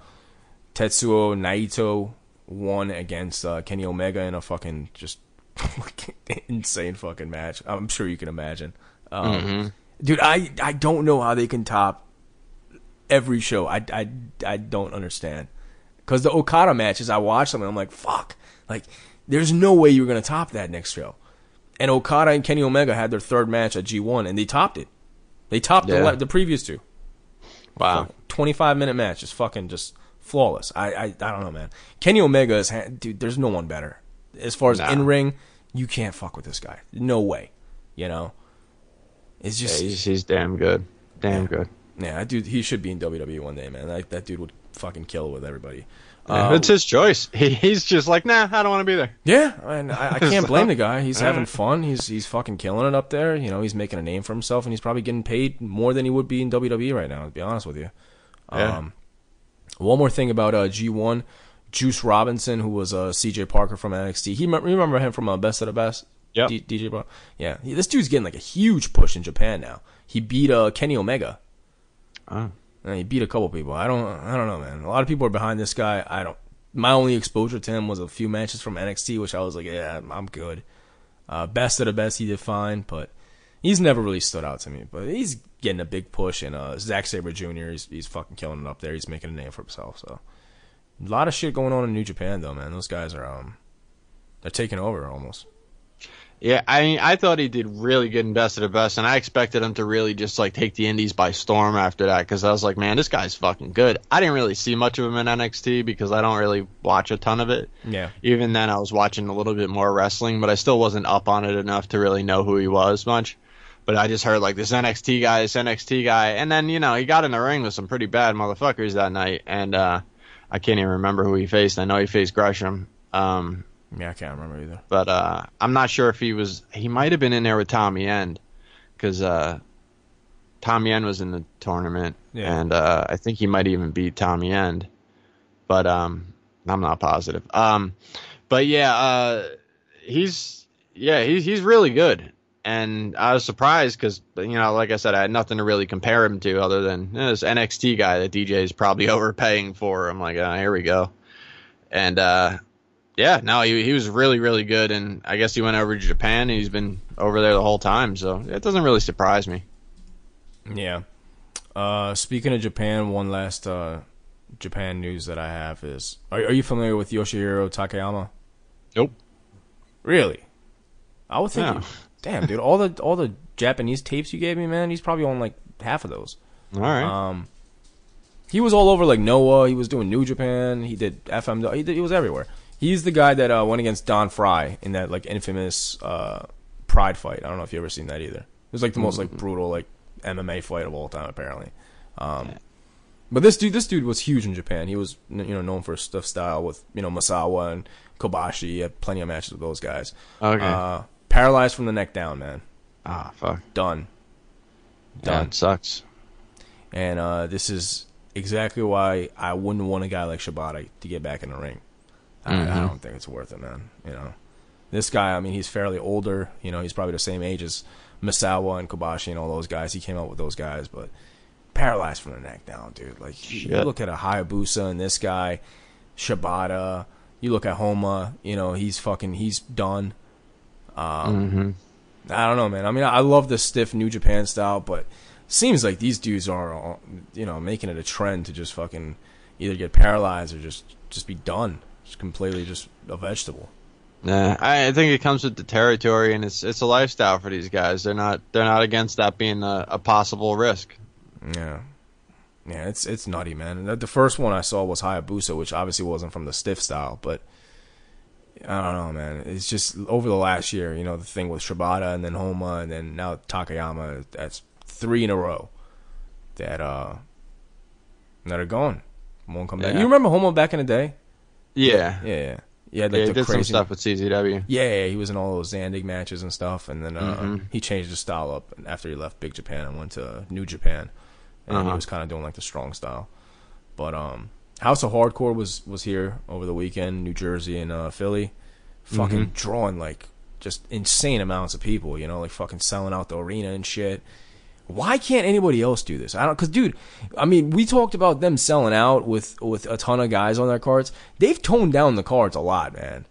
Tetsuya Naito won against uh, Kenny Omega in a fucking just insane fucking match. I'm sure you can imagine. Um, Dude, I, I don't know how they can top every show. I, I, I don't understand. Because the Okada matches, I watch them and I'm like, fuck. Like, there's no way you're going to top that next show. And Okada and Kenny Omega had their third match at G1 and they topped it. They topped the, Yeah. le- the previous two. Wow. 25 minute match is fucking just flawless. I, I I don't know, man. Kenny Omega is ha- dude. There's no one better as far as Nah. in ring. You can't fuck with this guy. No way. You know. It's just yeah, he's, he's damn good. Damn good. Yeah, that dude. He should be in WWE one day, man. That that dude would fucking kill with everybody. Yeah, Uh, it's his choice. He, he's just like, nah, I don't want to be there. Yeah, and I, I can't blame the guy. He's having fun. He's he's fucking killing it up there. You know, he's making a name for himself, and he's probably getting paid more than he would be in WWE right now. To be honest with you. Yeah. Um, one more thing about uh, G1, Juice Robinson, who was uh, CJ Parker from NXT. He remember him from uh, Best of the Best. Yep. D- DJ Bar. Yeah, he, this dude's getting like a huge push in Japan now. He beat uh, Kenny Omega. Oh. Uh, he beat a couple people. I don't, I don't know, man. A lot of people are behind this guy. I don't. My only exposure to him was a few matches from NXT, which I was like, yeah, I'm good. Uh, best of the best, he did fine, but he's never really stood out to me. But he's getting a big push, and uh, Zack Sabre Jr. He's he's fucking killing it up there. He's making a name for himself. So a lot of shit going on in New Japan, though, man. Those guys are um, they're taking over almost. Yeah, I mean, I thought he did really good in Best of the Best, and I expected him to really just like take the Indies by storm after that because I was like, man, this guy's fucking good. I didn't really see much of him in NXT because I don't really watch a ton of it. Yeah, Even then, I was watching a little bit more wrestling, but I still wasn't up on it enough to really know who he was much. But I just heard like this NXT guy, this NXT guy, and then you know he got in the ring with some pretty bad motherfuckers that night, and uh, I can't even remember who he faced. I know he faced Gresham, um, Yeah, I can't remember either. but uh, I'm not sure if he was. He might have been in there with Tommy End because uh, Tommy End was in the tournament, Yeah. and uh, I think he might even beat Tommy End, but um, I'm not positive. Um, but yeah, uh, he's yeah he's he's really good, and I was surprised because you know, like I said, I had nothing to really compare him to other than eh, this NXT guy that DJ is probably overpaying for. I'm like, oh, here we go, and uh, yeah, no, he he was really really good, and I guess he went over to Japan. And he's been over there the whole time, so it doesn't really surprise me. Yeah. Uh, speaking of Japan, one last uh, Japan news that I have is: Are, are you familiar with Yoshihiro Takayama? Nope. Really? I would think. No. Damn, dude, all the all the Japanese tapes you gave me, man, he's probably on like half of those. All right. Um, he was all over like Noah. He was doing New Japan. He did FM. He, did, he was everywhere. He's the guy that uh, went against Don Frye in that like infamous uh, Pride fight. I don't know if you ever seen that either. It was like the most like brutal like MMA fight of all time apparently. Um, But this dude, this dude was huge in Japan. He was you know known for his stuff style with you know Misawa and Kobashi. He had plenty of matches with those guys. okay. Uh, paralyzed from the neck down, man. ah, fuck. Done. Yeah, Done. it sucks. And uh, this is exactly why I wouldn't want a guy like Shibata to get back in the ring. I, I Mhm. don't think it's worth it, man. You know, this guy. I mean, he's fairly older. You know, he's probably the same age as Misawa and Kobashi and all those guys. He came up with those guys, but paralyzed from the neck down, dude. Like you look at a Hayabusa and this guy, Shibata. You look at Honma. You know, he's fucking. He's done. Um, hmm I don't know, man. I mean, I love the stiff New Japan style, but seems like these dudes are, you know, making it a trend to just fucking either get paralyzed or just just be done, just completely just a vegetable. Nah, I I think it comes with the territory, and it's it's a lifestyle for these guys. They're not they're not against that being a, a possible risk. Yeah, yeah, it's it's nutty, man. The first one I saw was Hayabusa, which obviously wasn't from the stiff style, but I don't know, man. It's just over the last year, you know, the thing with Shibata and then Honma and then now Takayama. That's three in a row that uh that are gone. Won't come back. You remember Honma back in the day? Yeah, Yeah, yeah. He had yeah, like he the did some stuff with CZW. Yeah, yeah, he was in all those Zandig matches and stuff, and then uh, Mhm. he changed his style up after he left Big Japan and went to New Japan, and he Uh-huh. was kind of doing like the strong style. But um, House of Hardcore was was here over the weekend, New Jersey and uh, Philly, fucking drawing like just insane amounts of people. You know, like fucking selling out the arena and shit. Why can't anybody else do this? I don't, cause dude, I mean, we talked about them selling out with with a ton of guys on their cards. They've toned down the cards a lot, man.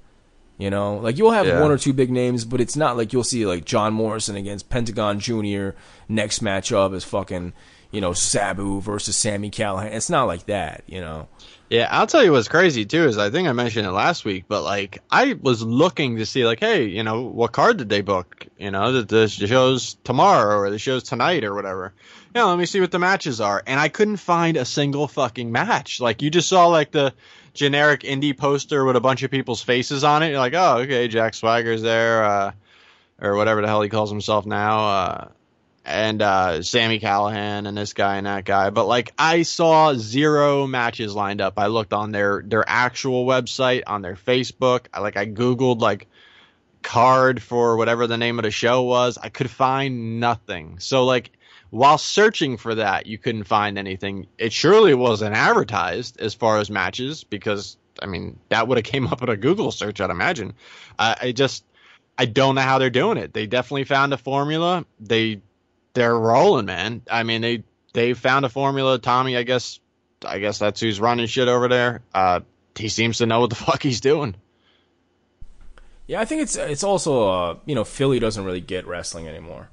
You know, like you'll have Yeah. one or two big names, but it's not like you'll see like John Morrison against Pentagon Jr. Next matchup is fucking, you know, Sabu versus Sami Callihan. It's not like that, you know. Yeah, I'll tell you what's crazy too is I think I mentioned it last week, but like I was looking to see like, hey, you know, what card did they book? You know, the, the shows tomorrow or the shows tonight or whatever. You know, let me see what the matches are, and I couldn't find a single fucking match. Like you just saw like the generic indie poster with a bunch of people's faces on it. You're like, oh, okay, Jack Swagger's there, uh, or whatever the hell he calls himself now. Uh, and uh, Sami Callihan and this guy and that guy. But like I saw zero matches lined up. I looked on their their actual website, on their Facebook. I like I googled like card for whatever the name of the show was. I could find nothing. So like while searching for that, you couldn't find anything. It surely wasn't advertised as far as matches because I mean that would have came up in a Google search, I'd imagine. I, I just I don't know how they're doing it. They definitely found a formula. They they're rolling, man. I mean, they they found a formula. Tommy, I guess, I guess that's who's running shit over there. Uh, he seems to know what the fuck he's doing. Yeah, I think it's it's also uh, you know, Philly doesn't really get wrestling anymore.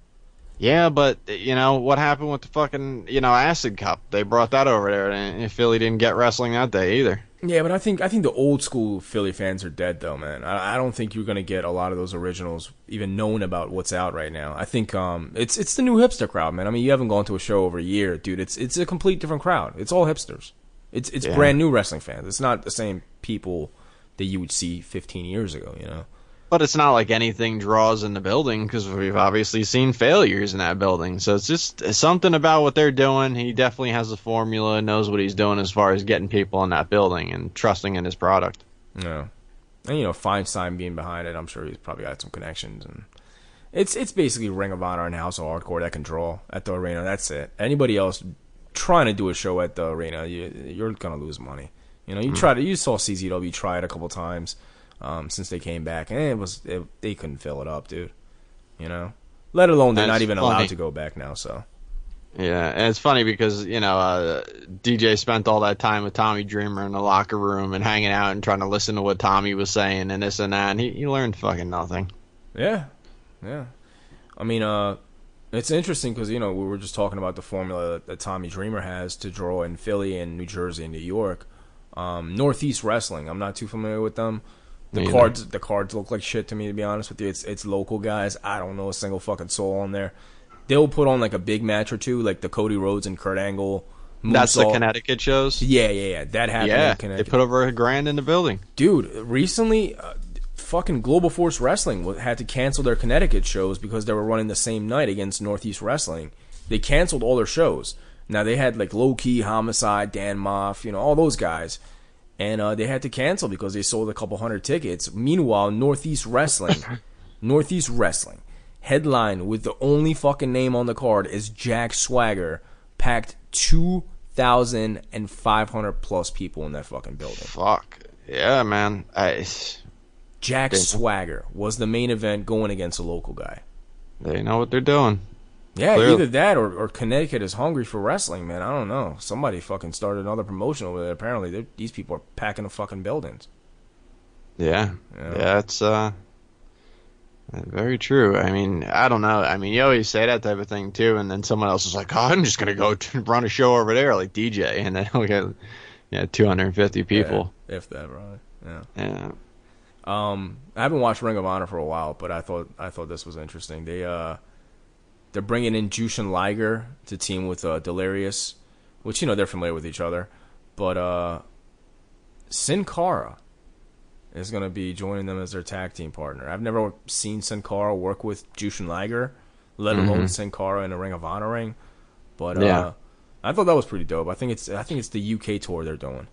Yeah, but you know what happened with the fucking you know Acid Cup? They brought that over there, and Philly didn't get wrestling that day either. Yeah, but I think I think the old school Philly fans are dead though, man. I, I don't think you're gonna get a lot of those originals even knowing about what's out right now. I think um it's it's the new hipster crowd, man. I mean, you haven't gone to a show over a year, dude. It's it's a complete different crowd. It's all hipsters. It's it's Yeah. brand new wrestling fans. It's not the same people that you would see 15 years ago, you know. But it's not like anything draws in the building because we've obviously seen failures in that building. So it's just it's something about what they're doing. He definitely has a formula, knows what he's doing as far as getting people in that building and trusting in his product. Yeah. and you know Feinstein being behind it, I'm sure he's probably got some connections and. It's it's basically Ring of Honor and House of Hardcore that control at the arena. That's it. Anybody else trying to do a show at the arena, you, you're gonna lose money. You know, you mm. try to you saw CZW try it a couple times um, since they came back, and it was it, they couldn't fill it up, dude. You know, let alone they're That's not even funny. allowed to go back now. So yeah, and it's funny because you know uh, DJ spent all that time with Tommy Dreamer in the locker room and hanging out and trying to listen to what Tommy was saying and this and that, and he, he learned fucking nothing. Yeah, yeah. I mean, uh, it's interesting because you know we were just talking about the formula that, that, Tommy Dreamer has to draw in Philly and New Jersey and New York. Um, Northeast Wrestling, I'm not too familiar with them. The cards, the cards look like shit to me. To be honest with you, it's it's local guys. I don't know a single fucking soul on there. They'll put on like a big match or two, like the Cody Rhodes and Kurt Angle. That's the Connecticut shows. Yeah, yeah, yeah. That happened. Yeah, they put over a grand in the building, dude. Recently, uh, fucking Global Force Wrestling had to cancel their Connecticut shows because they were running the same night against Northeast Wrestling. They canceled all their shows. Now they had like Low Ki Homicide, Dan Maff, you know, all those guys, and uh, they had to cancel because they sold a couple hundred tickets. Meanwhile, Northeast Wrestling, Northeast Wrestling, headline with the only fucking name on the card is Jack Swagger, packed two thousand and five hundred plus people in that fucking building. Fuck yeah, man. I Jack Swagger was the main event going against a local guy. They know what they're doing. Yeah, Clearly. either that or, or Connecticut is hungry for wrestling, man. I don't know. Somebody fucking started another promotion over there. Apparently, these people are packing the fucking buildings. Yeah, yeah, yeah it's uh, very true. I mean, I don't know. I mean, you always say that type of thing too, and then someone else is like, "Oh, I'm just gonna go run a show over there, like DJ," and then we get yeah, 250 people, yeah, if that, right? Yeah, yeah. Um, I haven't watched Ring of Honor for a while, but I thought I thought this was interesting. They uh, they're bringing in Jushin Liger to team with uh, Delirious, which you know they're familiar with each other, but uh, Sin Cara is going to be joining them as their tag team partner. I've never seen Sin Cara work with Jushin Liger, let alone mm-hmm. Sin Cara in a Ring of Honor ring, but uh, yeah. I thought that was pretty dope. I think it's I think it's the UK tour they're doing.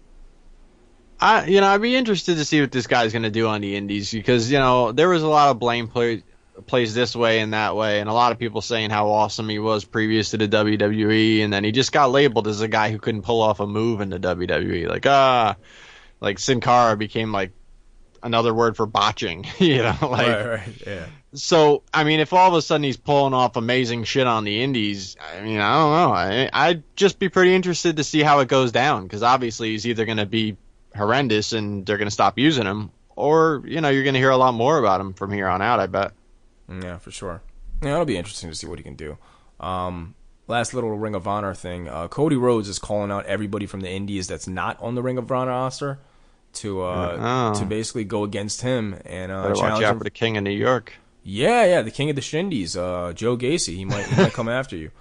I, you know, I'd be interested to see what this guy's going to do on the Indies because you know there was a lot of blame play, plays this way and that way, and a lot of people saying how awesome he was previous to the WWE, and then he just got labeled as a guy who couldn't pull off a move in the WWE. Like ah, like Sin Cara became like another word for botching, you know, like right, right, yeah. So I mean, if all of a sudden he's pulling off amazing shit on the Indies, I mean, I don't know. I, I'd just be pretty interested to see how it goes down because obviously he's either going to be horrendous and they're going to stop using him, or you know you're going to hear a lot more about him from here on out. I bet. Yeah, for sure. Yeah, it'll be interesting to see what he can do. Um, last little Ring of Honor thing. Uh, Cody Rhodes is calling out everybody from the Indies that's not on the Ring of Honor roster to uh, oh. to basically go against him and uh, watch out for the King of New York. Yeah, yeah, the King of the Shindies, uh, Joe Gacy. He might he might come after you.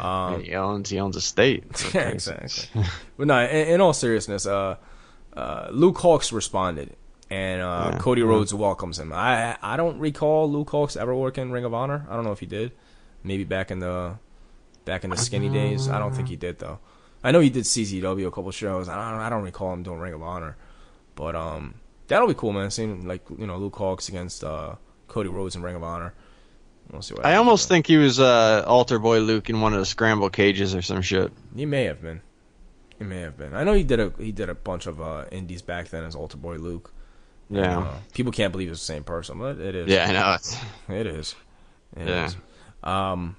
Um, he owns he owns a state. yeah, exactly. but no, in, in all seriousness, uh, uh, Luke Hawx responded, and uh, yeah, Cody Rhodes yeah. welcomes him. I I don't recall Luke Hawx ever working Ring of Honor. I don't know if he did. Maybe back in the back in the skinny days. I don't think he did though. I know he did CZW a couple shows. I don't I don't recall him doing Ring of Honor, but um that'll be cool, man. Seeing like you know Luke Hawx against uh, Cody Rhodes in Ring of Honor. We'll see what I almost think he was uh, Altar Boy Luke in one of the scramble cages or some shit. He may have been. He may have been. I know he did a he did a bunch of uh, indies back then as Altar Boy Luke. Yeah. Uh, people can't believe it's the same person, but it is. Yeah, I know it's. It is. It yeah. Is. Um.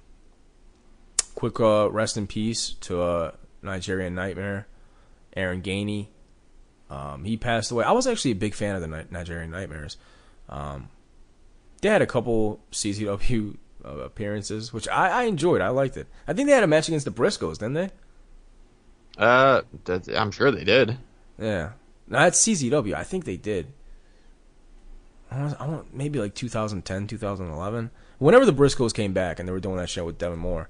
Quick uh, rest in peace to uh, Nigerian Nightmare, Aaron Gainey. Um, he passed away. I was actually a big fan of the Nigerian Nightmares. Um, they had a couple CZW uh, appearances, which I, I enjoyed. I liked it. I think they had a match against the Briscoes, didn't they? Uh, I'm sure they did. Yeah, that's CZW. I think they did. I want, I want maybe like 2010, 2011. Whenever the Briscoes came back and they were doing that show with Devon Moore,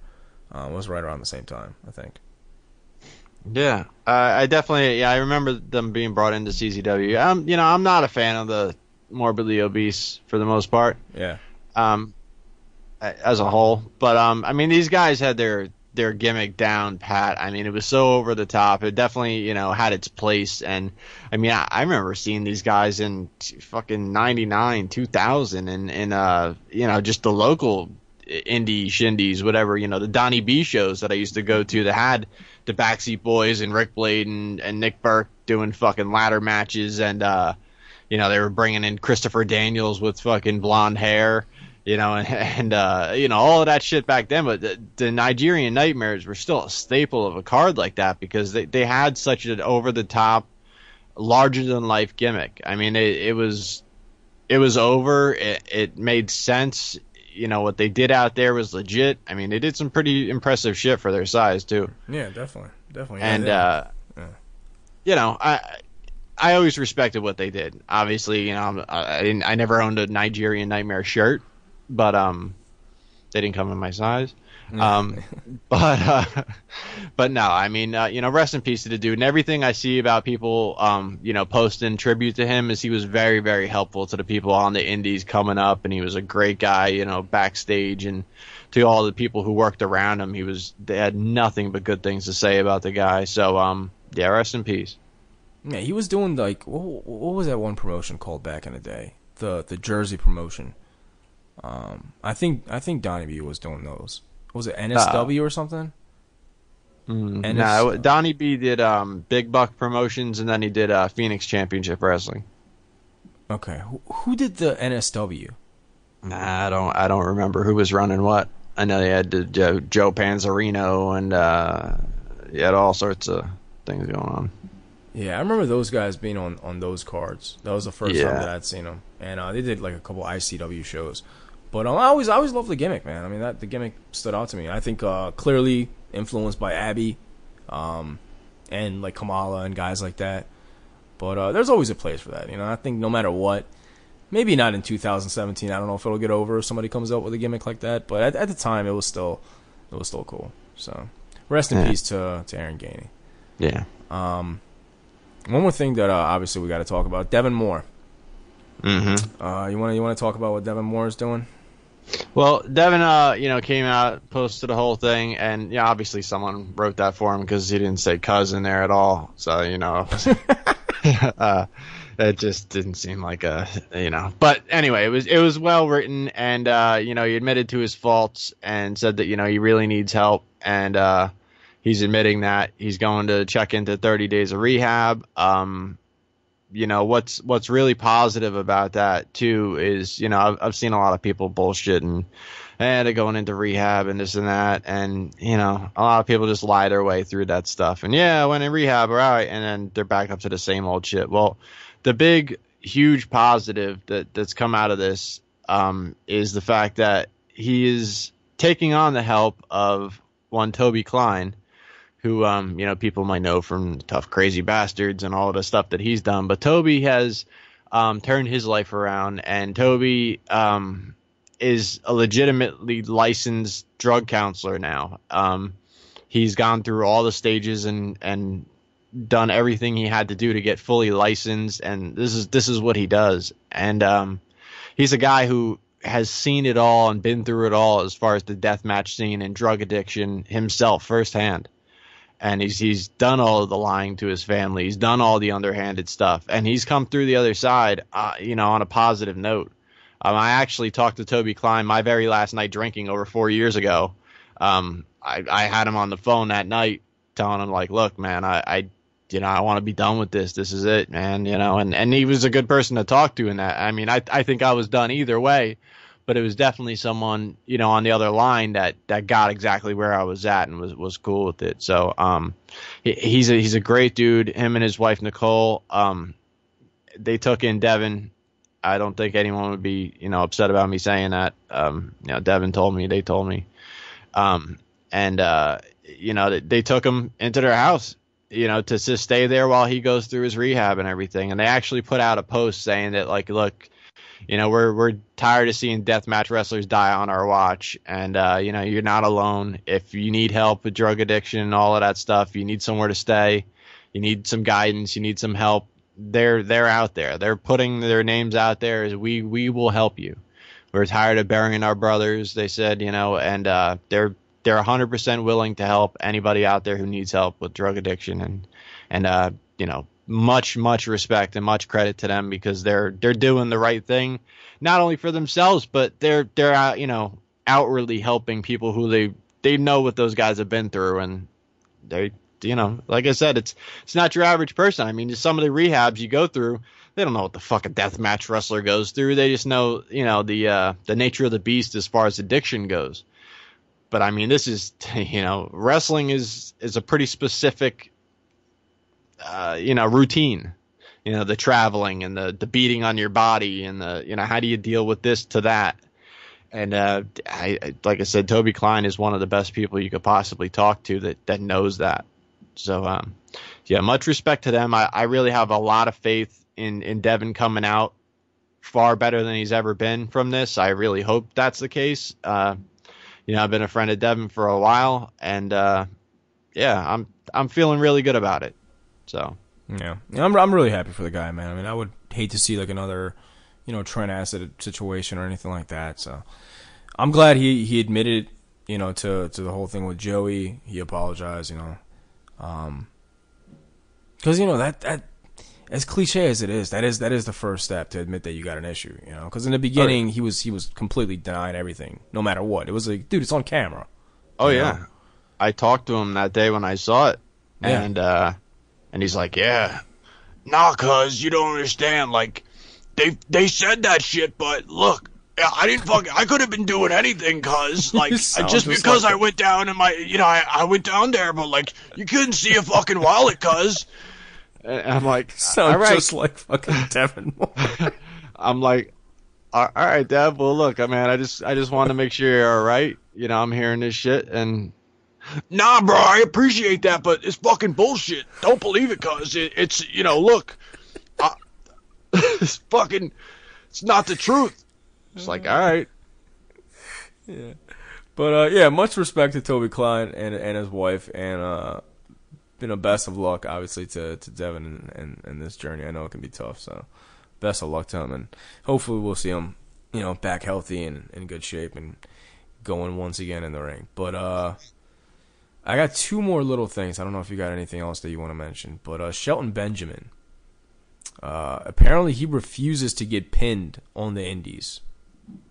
uh, was right around the same time, I think. Yeah, uh, I definitely yeah I remember them being brought into CZW. I'm you know I'm not a fan of the morbidly obese for the most part. Yeah. Um, as a whole, but um, I mean these guys had their their gimmick down pat. I mean, it was so over the top. It definitely, you know, had its place. And I mean, I, I remember seeing these guys in t- fucking 99, 2000 and, and, uh, you know, just the local indie shindies, whatever, you know, the Donnie B shows that I used to go to that had the Backseat Boys and Rick Blade and, and Nick Berk doing fucking ladder matches. And, uh, you know, they were bringing in Christopher Daniels with fucking blonde hair you know, and, and uh, you know all of that shit back then. But the, the, Nigerian Nightmares were still a staple of a card like that because they they had such an over the top, larger than life gimmick. I mean, it, it was it was over. It, it made sense. You know what they did out there was legit. I mean, they did some pretty impressive shit for their size too. Yeah, definitely, definitely. And yeah, uh, yeah. you know, I I always respected what they did. Obviously, you know, I didn't. I never owned a Nigerian Nightmare shirt but um, they didn't come in my size. Um, but uh, but no, I mean, uh, you know, rest in peace to the dude. And everything I see about people, um, you know, posting tribute to him is he was very very helpful to the people on the indies coming up, and he was a great guy, you know, backstage and to all the people who worked around him. He was they had nothing but good things to say about the guy. So um, yeah, rest in peace. Yeah, he was doing like what, what was that one promotion called back in the day? The the Jersey promotion um, I think I think Donnie B was doing those. Was it NSW uh, or something? Mm, NS- no, Donnie B did um, Big Buck Promotions, and then he did uh, Phoenix Championship Wrestling. Okay, who, who did the NSW? Nah, I don't. I don't remember who was running what. I know they had the, Joe, Joe Panzarino, and uh, you had all sorts of things going on. Yeah, I remember those guys being on, on those cards. That was the first yeah. time that I'd seen them, and uh, they did like a couple ICW shows. But um, I always I always loved the gimmick, man. I mean, that the gimmick stood out to me. I think uh, clearly influenced by Abby, um, and like Kamala and guys like that. But uh, there's always a place for that, you know. I think no matter what, maybe not in 2017. I don't know if it'll get over if somebody comes up with a gimmick like that. But at, at the time, it was still it was still cool. So rest in yeah. peace to to Aaron Gainey. Yeah. Um, one more thing that uh, obviously we got to talk about: Devon Moore. Mm-hmm. Uh, you want to you want to talk about what Devon Moore is doing? Well, Devon, uh, you know, came out, posted the whole thing, and yeah, obviously someone wrote that for him because he didn't say cousin there at all. So you know, uh, it just didn't seem like a, you know. But anyway, it was it was well written, and uh, you know, he admitted to his faults and said that you know he really needs help, and uh, he's admitting that he's going to check into 30 days of rehab. Um, you know what's what's really positive about that too is you know I've, I've seen a lot of people bullshit and and going into rehab and this and that. And you know a lot of people just lie their way through that stuff. And yeah I went in rehab all right and then they're back up to the same old shit. Well the big huge positive that that's come out of this um, is the fact that he is taking on the help of one Toby Klein who um, you know people might know from Tough Crazy Bastards and all of the stuff that he's done. But Toby has um, turned his life around, and Toby um, is a legitimately licensed drug counselor now. Um, he's gone through all the stages and and done everything he had to do to get fully licensed, and this is this is what he does. And um, he's a guy who has seen it all and been through it all as far as the death match scene and drug addiction himself firsthand and he's he's done all of the lying to his family. He's done all the underhanded stuff, and he's come through the other side, uh, you know, on a positive note. Um, I actually talked to Toby Klein my very last night drinking over four years ago. Um, I, I had him on the phone that night, telling him like, "Look, man, I, I you know, I want to be done with this. This is it, man. You know, and and he was a good person to talk to in that. I mean, I I think I was done either way but it was definitely someone you know on the other line that that got exactly where I was at and was was cool with it. So um, he, he's a he's a great dude. Him and his wife Nicole, um, they took in Devon. I don't think anyone would be you know upset about me saying that. Um, you know, Devin told me, they told me, um, and uh, you know they, they took him into their house you know, to just stay there while he goes through his rehab and everything. And they actually put out a post saying that, like, look, you know we're we're tired of seeing deathmatch wrestlers die on our watch. And uh, you know you're not alone. If you need help with drug addiction and all of that stuff you need somewhere to stay. You need some guidance. You need some help. They're they're out there. They're putting their names out there as we we will help you. We're tired of burying our brothers they said you know and uh, they're they're 100% willing to help anybody out there who needs help with drug addiction and and uh you know much much respect and much credit to them because they're they're doing the right thing not only for themselves but they're they're out you know outwardly helping people who they they know what those guys have been through. And they you know like i said it's it's not your average person. I mean some of the rehabs you go through they don't know what the fuck a death match wrestler goes through. They just know you know the uh the nature of the beast as far as addiction goes. But i mean this is you know wrestling is is a pretty specific uh, you know, routine. You know, the traveling and the the beating on your body and the you know how do you deal with this to that. And uh, I, like I said, Toby Klein is one of the best people you could possibly talk to that that knows that. So um, yeah, much respect to them. I, I really have a lot of faith in in Devon coming out far better than he's ever been from this. I really hope that's the case. Uh, you know, I've been a friend of Devon for a while, and uh, yeah, I'm I'm feeling really good about it. So yeah, I'm I'm really happy for the guy, man. I mean, I would hate to see like another, you know, Trent Acid situation or anything like that. So I'm glad he he admitted, you know, to to the whole thing with Joey. He apologized, you know, um, because you know that that as cliche as it is, that is that is the first step to admit that you got an issue. You know, because in the beginning he was he was completely denying everything, no matter what. It was like, dude, it's on camera. Oh yeah, know? I talked to him that day when I saw it, yeah. and uh, and he's like, yeah, nah, cuz you don't understand. Like, they they said that shit, but look, I didn't fuck. I could have been doing anything, cuz like just because like I went down and my, you know, I, I went down there, but like you couldn't see a fucking wallet, cuz. I'm like, sounds right. just like fucking Devon. I'm like, all right, Dev. Well, look, I mean, I just I just want to make sure you're all right. You know, I'm hearing this shit, and Nah, bro, I appreciate that, but it's fucking bullshit. Don't believe it, cuz it, it's, you know, look, I, it's fucking, it's not the truth. It's like, all right. Yeah. But, uh, yeah, much respect to Toby Klein and, and his wife, and, uh, you know, best of luck, obviously, to, to Devon and, and, and this journey. I know it can be tough, so best of luck to him, and hopefully we'll see him, you know, back healthy and in good shape and going once again in the ring. But, uh, I got two more little things. I don't know if you got anything else that you want to mention, but uh, Shelton Benjamin. Uh, apparently, he refuses to get pinned on the Indies,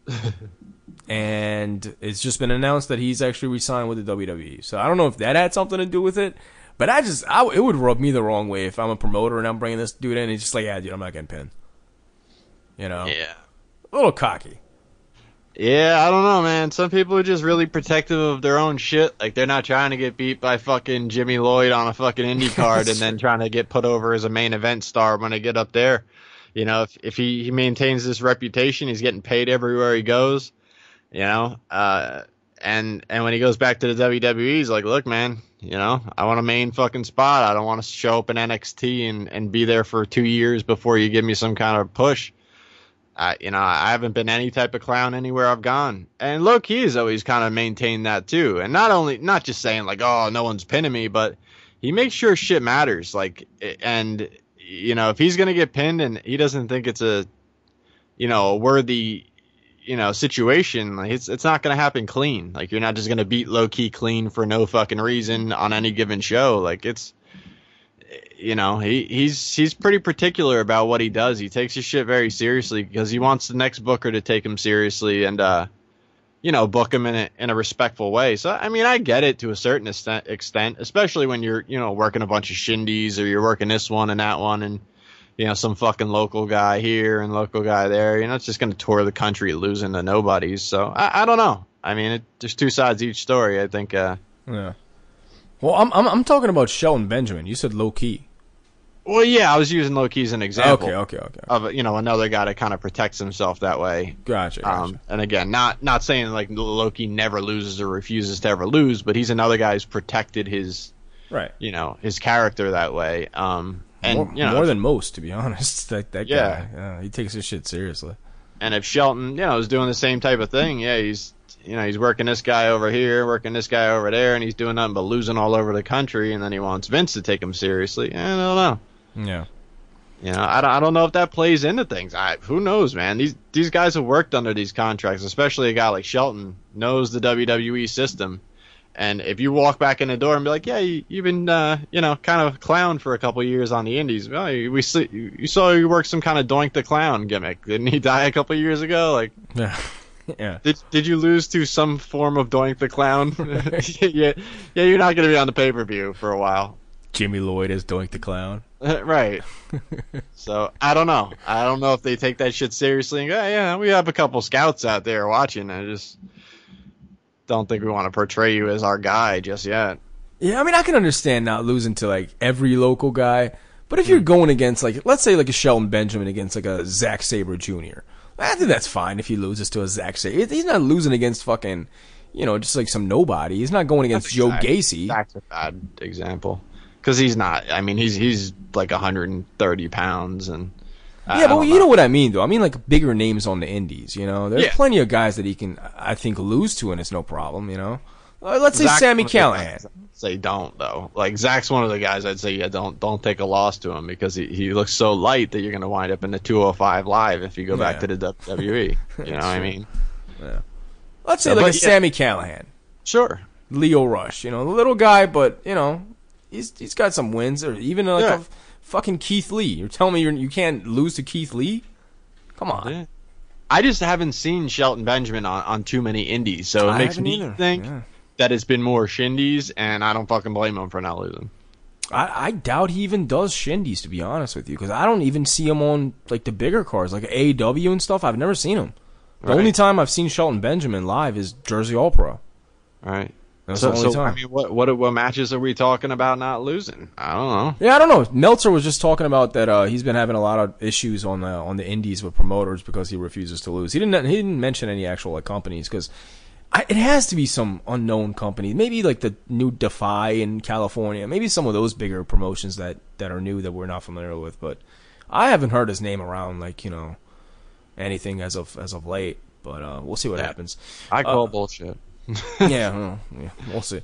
and it's just been announced that he's actually resigned with the WWE. So I don't know if that had something to do with it, but I just I, it would rub me the wrong way if I'm a promoter and I'm bringing this dude in. And he's just like, yeah, dude, I'm not getting pinned. You know, yeah, a little cocky. Yeah, I don't know, man. Some people are just really protective of their own shit. Like they're not trying to get beat by fucking Jimmy Lloyd on a fucking indie card and then trying to get put over as a main event star when they get up there. You know, if if he, he maintains this reputation, he's getting paid everywhere he goes. You know, uh, and and when he goes back to the WWE, he's like, look, man, you know, I want a main fucking spot. I don't want to show up in NXT and and be there for two years before you give me some kind of push. I, you know, I haven't been any type of clown anywhere I've gone. And Low Ki has always kind of maintained that too. And not only, not just saying like, oh, no one's pinning me, but he makes sure shit matters. Like, and, you know, if he's going to get pinned and he doesn't think it's a, you know, a worthy, you know, situation, like it's, it's not going to happen clean. Like, you're not just going to beat Low Ki clean for no fucking reason on any given show. Like, it's, you know, he, he's he's pretty particular about what he does. He takes his shit very seriously because he wants the next booker to take him seriously and uh, you know, book him in a, in a respectful way. So I mean, I get it to a certain extent, especially when you're you know working a bunch of shindies or you're working this one and that one and you know some fucking local guy here and local guy there. You know, it's just going to tour the country losing to nobodies. So I, I don't know. I mean, it, there's two sides each story. I think. Uh, yeah. Well, I'm, I'm I'm talking about Shelton Benjamin. You said Low Ki. Well, yeah, I was using Low Ki as an example. Okay, okay, okay. Of you know another guy that kind of protects himself that way. Gotcha. gotcha. Um, and again, not not saying like Low Ki never loses or refuses to ever lose, but he's another guy who's protected his right. You know his character that way. Um, and more, you know, more than most, to be honest. That that yeah. guy, he takes his shit seriously. And if Shelton, you know, is doing the same type of thing, yeah, he's you know he's working this guy over here, working this guy over there, and he's doing nothing but losing all over the country, and then he wants Vince to take him seriously. I don't know. Yeah. You know, I don't, I don't know if that plays into things. I who knows, man. These these guys have worked under these contracts, especially a guy like Shelton knows the WWE system, And if you walk back in the door and be like, "Yeah, you, you've been, uh, you know, kind of clown for a couple years on the Indies. Well, we see, you saw you work some kind of Doink the Clown gimmick. Didn't he die a couple years ago? Like, Yeah. yeah. did did you lose to some form of Doink the Clown? yeah, yeah, you're not going to be on the pay per view for a while, Jimmy Lloyd as Doink the Clown. right? so I don't know. I don't know if they take that shit seriously and go, yeah, we have a couple scouts out there watching. I just don't think we want to portray you as our guy just yet. Yeah, I mean, I can understand not losing to like every local guy, but if you're hmm. going against like, let's say like a Shelton Benjamin against like a Zack Sabre Jr., I think that's fine if he loses to a Zack Sabre. He's not losing against fucking, you know, just like some nobody. He's not going against Joe Zach- Gacy. That's a bad example because he's not. I mean, he's he's like 130 pounds and. Yeah, but you know what I mean, though. I mean, like bigger names on the indies. You know, there's Yeah. plenty of guys that he can, I think, lose to, and it's no problem. You know, uh, let's say Zach's Sami Callihan. Say don't though. Like Zach's one of the guys I'd say yeah don't don't take a loss to him because he, he looks so light that you're gonna wind up in the 205 live if you go back Yeah. to the WWE. You know what I mean? Yeah. Let's say So, like a. Sami Callihan, Sure. Lio Rush. You know, the little guy, but you know, he's he's got some wins, or even like Yeah. a fucking Keith Lee. You're telling me you're, you can't lose to Keith Lee? Come on. I just haven't seen Shelton Benjamin on, on too many indies, so it I makes me either. think Yeah. that it's been more shindies, and I don't fucking blame him for not losing. I, I doubt he even does shindies, to be honest with you, because I don't even see him on like the bigger cars, like AEW and stuff. I've never seen him. The Right. only time I've seen Shelton Benjamin live is Jersey All Pro. All right. That's so, the only so, time. I mean, what what what matches are we talking about not losing? I don't know. Yeah, I don't know. Meltzer was just talking about that uh, he's been having a lot of issues on the on the indies with promoters because he refuses to lose. He didn't he didn't mention any actual like companies because it has to be some unknown company, maybe like the new Defy in California, maybe some of those bigger promotions that that are new that we're not familiar with. But I haven't heard his name around like you know anything as of as of late. But uh, we'll see what Yeah. happens. I call Uh, bullshit. yeah, well, yeah, we'll see.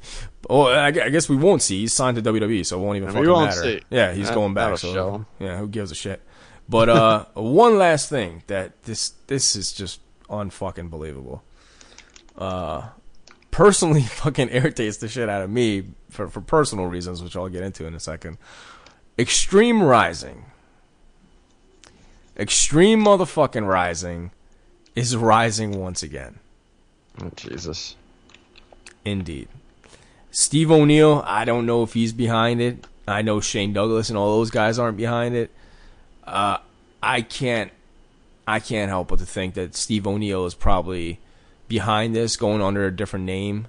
Oh, I, I guess we won't see. He's signed to WWE, so it won't even We fucking won't matter. see. Yeah, he's That- going back. So show him. yeah, who gives a shit? But uh, one last thing that this this is just unfucking believable. Uh, personally, fucking irritates the shit out of me for for personal reasons, which I'll get into in a second. Extreme Rising. Extreme motherfucking Rising is rising once again. Oh, Jesus. Indeed. Steve O'Neill, I don't know if he's behind it. I know Shane Douglas and all those guys aren't behind it. Uh, I can't, I can't help but to think that Steve O'Neill is probably behind this, going under a different name.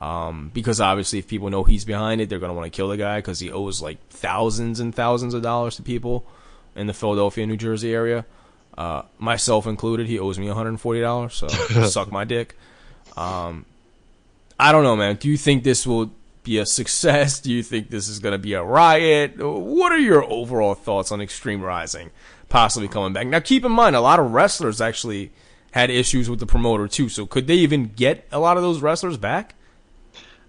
Um, because obviously, if people know he's behind it, they're gonna want to kill the guy because he owes like thousands and thousands of dollars to people in the Philadelphia, New Jersey area. Uh, myself included, he owes me $140, so suck my dick. I don't know, man. Do you think this will be a success? Do you think this is going to be a riot? What are your overall thoughts on Extreme Rising possibly coming back? Now, keep in mind, a lot of wrestlers actually had issues with the promoter too. So, could they even get a lot of those wrestlers back?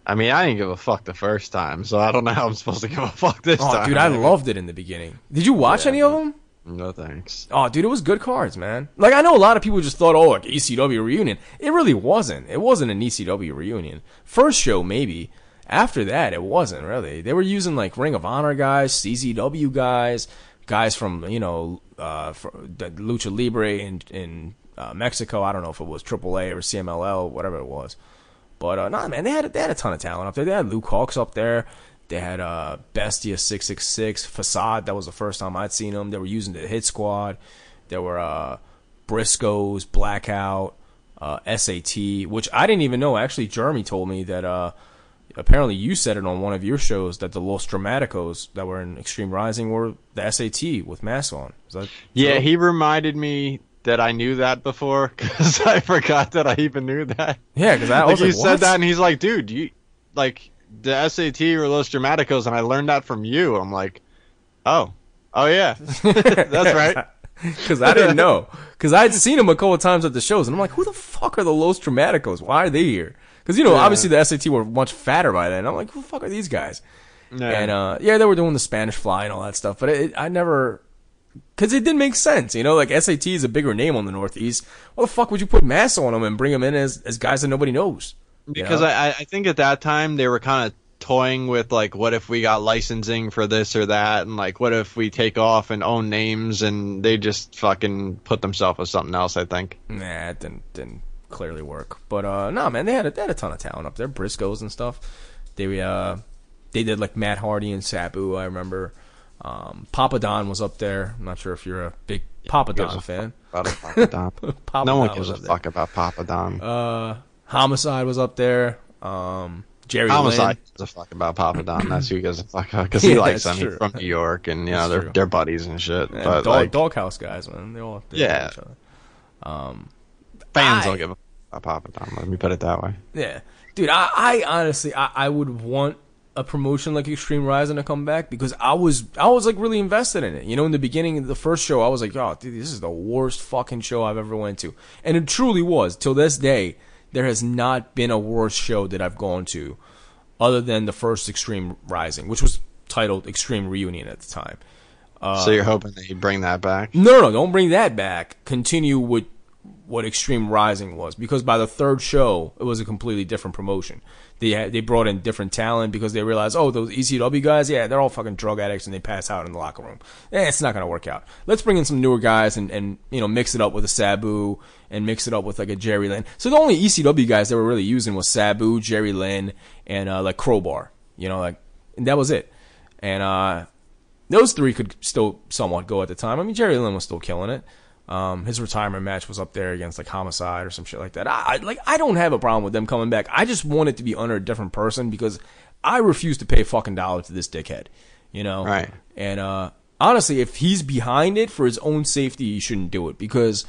I mean, I didn't give a fuck the first time, so I don't know how I'm supposed to give a fuck this Oh, time. dude, I loved it in the beginning. Did you watch Yeah. any of them? No thanks. Oh, dude, it was good cards, man. Like I know a lot of people just thought, oh, like ECW reunion. It really wasn't. It wasn't an ECW reunion. First show, maybe. After that, it wasn't really. They were using like Ring of Honor guys, CZW guys, guys from you know, uh, Lucha Libre in in uh, Mexico. I don't know if it was AAA or CMLL, whatever it was. But uh, nah, man, they had they had a ton of talent up there. They had Luke Hawx up there. They had uh, Bestia six six six Facade. That was the first time I'd seen them. They were using the Hit Squad. There were uh, Briscoes, Blackout, uh, SAT, which I didn't even know. Actually, Jeremy told me that uh, apparently you said it on one of your shows that the Los Dramaticos that were in Extreme Rising were the SAT with masks on. Yeah, true? he reminded me that I knew that before because I forgot that I even knew that. yeah, because I like like, said what? that, and he's like, "Dude, you like the SAT or Los Dramaticos," and I learned that from you. I'm like, "Oh, oh yeah, that's right." Because I didn't know. Because I'd seen them a couple of times at the shows, and I'm like, who the fuck are the Los Dramaticos? Why are they here? Because, you know, Yeah. obviously the SAT were much fatter by then. I'm like, who the fuck are these guys? Yeah. And, uh, yeah, they were doing the Spanish fly and all that stuff, but it, I never. Because it didn't make sense, you know? Like, SAT is a bigger name on the Northeast. Why the fuck would you put masks on them and bring them in as, as guys that nobody knows? Because know? I, I think at that time they were kind of toying with like, what if we got licensing for this or that, and like, what if we take off and own names, and they just fucking put themselves with something else. I think. Nah, it didn't didn't clearly work. But uh no man, they had a, they had a ton of talent up there, Briscoes and stuff. They uh they did like Matt Hardy and Sabu, I remember. Um Papa Don was up there. I'm not sure if you're a big Papa Don fan. fuck About a Papa Don. Papa no one gives a fuck about Papa Don. Uh Homicide was up there. Um Jerry Homicide Lynn. a fuck about Papa Don. That's who gives a fuck because he Yeah, likes him. He's from New York, and you know That's they're true. they're buddies and shit. And but dog, like Doghouse guys, man. They all they Yeah. love each other. fans I- don't give a fuck about Papa Don. Let me put it that way. Yeah, dude. I, I honestly, I, I would want a promotion like Extreme Rising to come back because I was, I was like really invested in it. You know, in the beginning of the first show, I was like, "Oh, dude, this is the worst fucking show I've ever went to," and it truly was. Till this day, there has not been a worse show that I've gone to, other than the first Extreme Rising, which was titled Extreme Reunion at the time. Uh, so you're hoping that you bring that back? No, no, no, don't bring that back. Continue with what Extreme Rising was because by the third show, it was a completely different promotion. They they brought in different talent because they realized, oh, those ECW guys, yeah, they're all fucking drug addicts and they pass out in the locker room. Eh, it's not gonna work out. Let's bring in some newer guys and, and you know mix it up with a Sabu and mix it up with like a Jerry Lynn. So the only ECW guys they were really using was Sabu, Jerry Lynn, and uh, like Crowbar. You know, like and that was it. And uh, those three could still somewhat go at the time. I mean, Jerry Lynn was still killing it. Um, his retirement match was up there against like Homicide or some shit like that. I, I like I don't have a problem with them coming back. I just want it to be under a different person because I refuse to pay a fucking dollar to this dickhead. You know, Right. And uh, honestly, if he's behind it for his own safety, he shouldn't do it because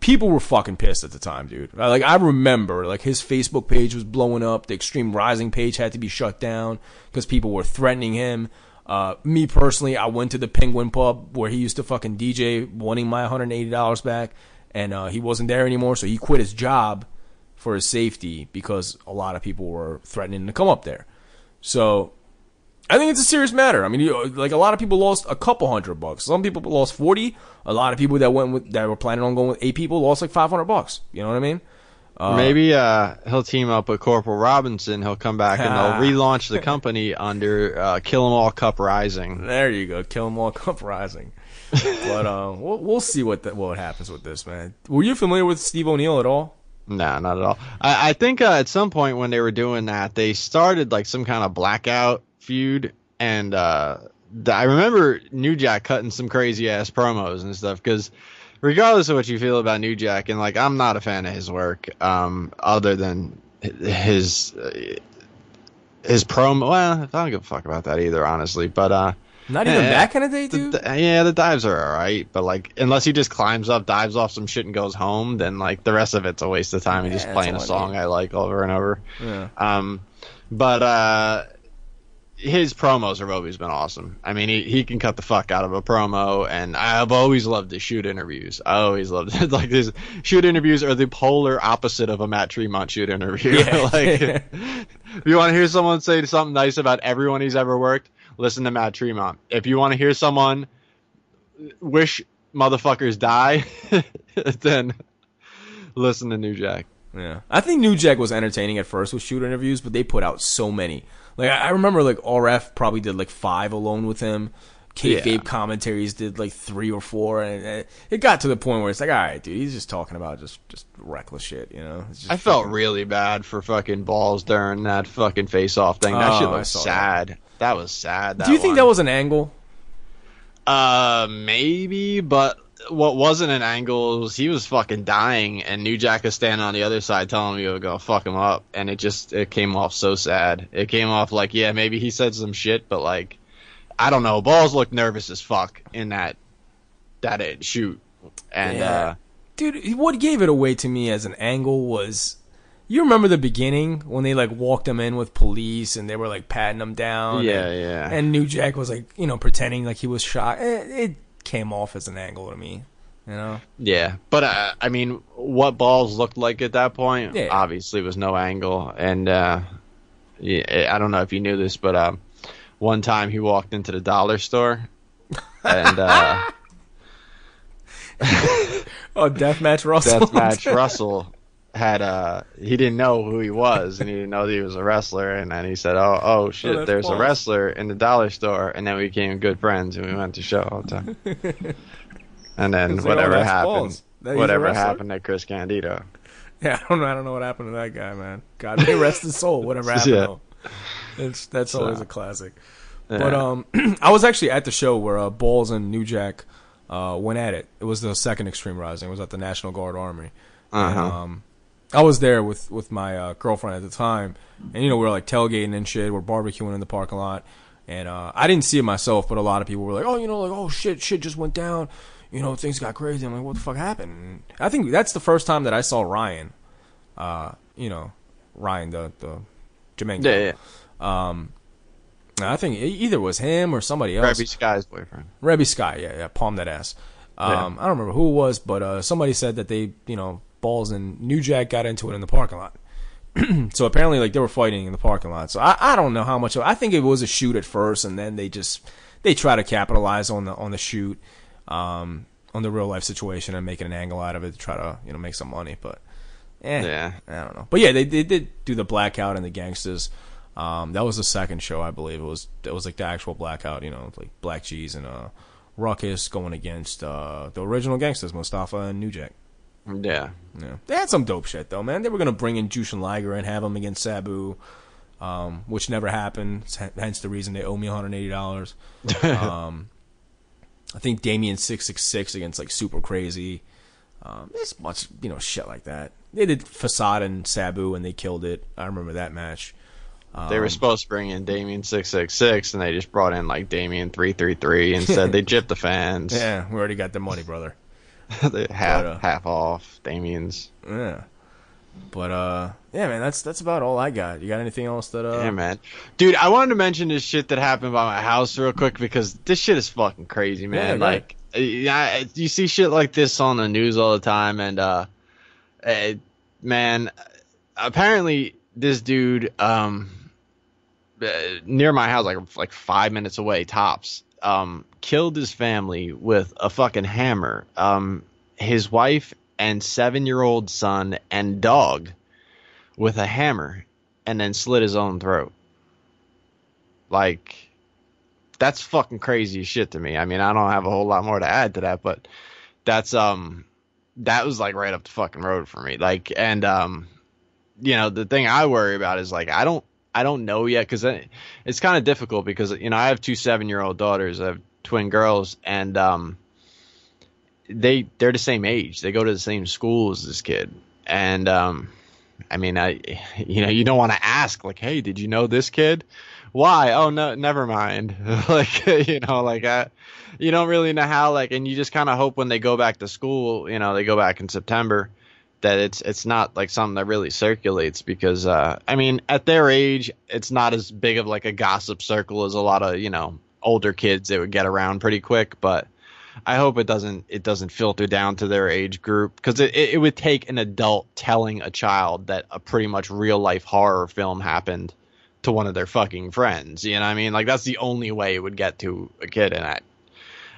people were fucking pissed at the time, dude. Like I remember, like his Facebook page was blowing up. The Extreme Rising page had to be shut down because people were threatening him. Uh, me personally, I went to the Penguin Pub where he used to fucking DJ, wanting my $180 back, and uh, he wasn't there anymore, so he quit his job for his safety because a lot of people were threatening to come up there. So I think it's a serious matter. I mean, you, like a lot of people lost a couple hundred bucks. Some people lost forty. A lot of people that went with that were planning on going with eight people lost like five hundred bucks. You know what I mean? Maybe uh, he'll team up with Corporal Robinson. He'll come back and they'll relaunch the company under uh, Kill 'Em All Cup Rising. There you go. Kill 'em all, Cup Rising. but uh, we'll, we'll see what the, what happens with this, man. Were you familiar with Steve O'Neill at all? Nah, not at all. I, I think uh, at some point when they were doing that, they started like some kind of blackout feud, and uh, I remember New Jack cutting some crazy ass promos and stuff. Because regardless of what you feel about New Jack, and like I'm not a fan of his work, um, other than his uh, his promo. Well, I don't give a fuck about that either, honestly. But uh, Not even Yeah, back in the day, dude. the- yeah, the dives are alright, but like unless he just climbs up, dives off some shit, and goes home, then like the rest of it's a waste of time and just playing a that's I song. I like over and over. yeah. Um, but uh, his promos have always been awesome. I mean, he, he can cut the fuck out of a promo, and I've always loved the shoot interviews. I always loved it. like his shoot interviews are the polar opposite of a Matt Tremont shoot interview. Yeah. like, if you want to hear someone say something nice about everyone he's ever worked, listen to Matt Tremont. If you want to hear someone wish motherfuckers die, then listen to New Jack. Yeah, I think New Jack was entertaining at first with shoot interviews, but they put out so many. Like I I remember, like RF probably did like five alone with him. Kayfabe Yeah. commentaries did like three or four, and it, got to the point where it's like, all right, dude, he's just talking about just just reckless shit, you know? It's just I felt fucking- really bad for fucking balls during that fucking face off thing. That Oh, shit was sad. That. was sad. That Do you think that was an angle? Uh, maybe, but what wasn't an angle was he was fucking dying, and New Jack was standing on the other side telling me to go fuck him up, and it just it came off so sad. It came off like yeah, maybe he said some shit, but like I don't know. Balls looked nervous as fuck in that that it shoot, and Yeah. uh, Dude, what gave it away to me as an angle was you remember the beginning when they like walked him in with police and they were like patting him down. Yeah, and, yeah. And New Jack was like, you know, pretending like he was shot. It, it came off as an angle to me, you know. Yeah, but uh, I mean, what balls looked like at that point Yeah. obviously was no angle, and uh, yeah, I don't know if you knew this, but um, one time he walked into the dollar store, and uh, Oh, deathmatch Russell. deathmatch Russell had uh he didn't know who he was and he didn't know that he was a wrestler and then he said oh oh shit that's there's a wrestler in the dollar store and then we became good friends and we went to show all the time and then like, oh, whatever that's happened false. That he's a whatever happened to Chris Candido Yeah, I don't know. I don't know what happened to that guy, man. God may rest his soul. Whatever happened. Yeah. It's that's So- always a classic. Yeah. But um, I was actually at the show where uh, Balls and New Jack uh, went at it. It was the second Extreme Rising. It was at the National Guard Armory. Uh-huh. um, I was there with with my uh, girlfriend at the time, and you know we were like tailgating and shit. We're barbecuing in the parking lot, and uh, I didn't see it myself, but a lot of people were like, "Oh, you know, like oh shit, shit just went down." You know, things got crazy. I'm like, what the fuck happened? And I think that's the first time that I saw Ryan. Uh, you know, Ryan, the the Jamaican. yeah yeah Um, I think it either was him or somebody else. Rebby Sky's boyfriend Rebby Sky, yeah, yeah, palm that ass. Um, I don't remember who it was, but uh, somebody said that they, you know, Balls and New Jack got into it in the parking lot. so apparently, like they were fighting in the parking lot. So I, I don't know how much. I think it was a shoot at first, and then they just they try to capitalize on the on the shoot, um, on the real life situation, and making an angle out of it to try to you know make some money. But eh, Yeah. I don't know. But yeah, they they did do the blackout and the gangsters. Um, that was the second show, I believe. It was it was like the actual blackout, you know, like Black Cheese and uh, Ruckus going against uh, the original gangsters, Mustafa and New Jack. Yeah Yeah, they had some dope shit though, man. They were gonna bring in Jushin Liger and have him against Sabu, um, which never happened. Hence the reason they owe me 180 dollars. um, I think Damien six six six against like Super Crazy. Um, there's much you know shit like that. They did Facade and Sabu and they killed it. I remember that match. they were supposed to bring in Damien six six six and they just brought in like Damien three three three and said they gypped the fans Yeah, we already got the money, brother. They half uh, half off Damien's Yeah. But uh, yeah, man, that's that's about all I got. You got anything else that uh? Yeah, man. Dude, I wanted to mention this shit that happened by my house real quick because this shit is fucking crazy, man. Yeah, like, yeah, you see shit like this on the news all the time, and uh, eh, man, apparently this dude, um, uh, near my house, like like five minutes away, tops, um, killed his family with a fucking hammer. Um, his wife and seven year old son and dog with a hammer and then slit his own throat. Like, that's fucking crazy shit to me. I mean, I don't have a whole lot more to add to that, but that's um, that was like right up the fucking road for me. Like, and um, you know, the thing I worry about is like I don't, I don't know yet because it's kind of difficult because you know I have two seven year old daughters, I have twin girls, and um, they they're the same age. They go to the same school as this kid, and um, I mean, I you know you don't want to ask like, hey, did you know this kid? Why? Oh no, never mind. like you know, like I, you don't really know how. Like, and you just kind of hope when they go back to school, you know, they go back in September, that it's it's not like something that really circulates because uh, I mean, at their age, it's not as big of like a gossip circle as a lot of you know older kids that would get around pretty quick, but. I hope it doesn't it doesn't filter down to their age group because it, it, it would take an adult telling a child that a pretty much real life horror film happened to one of their fucking friends. You know what I mean? Like that's the only way it would get to a kid, and I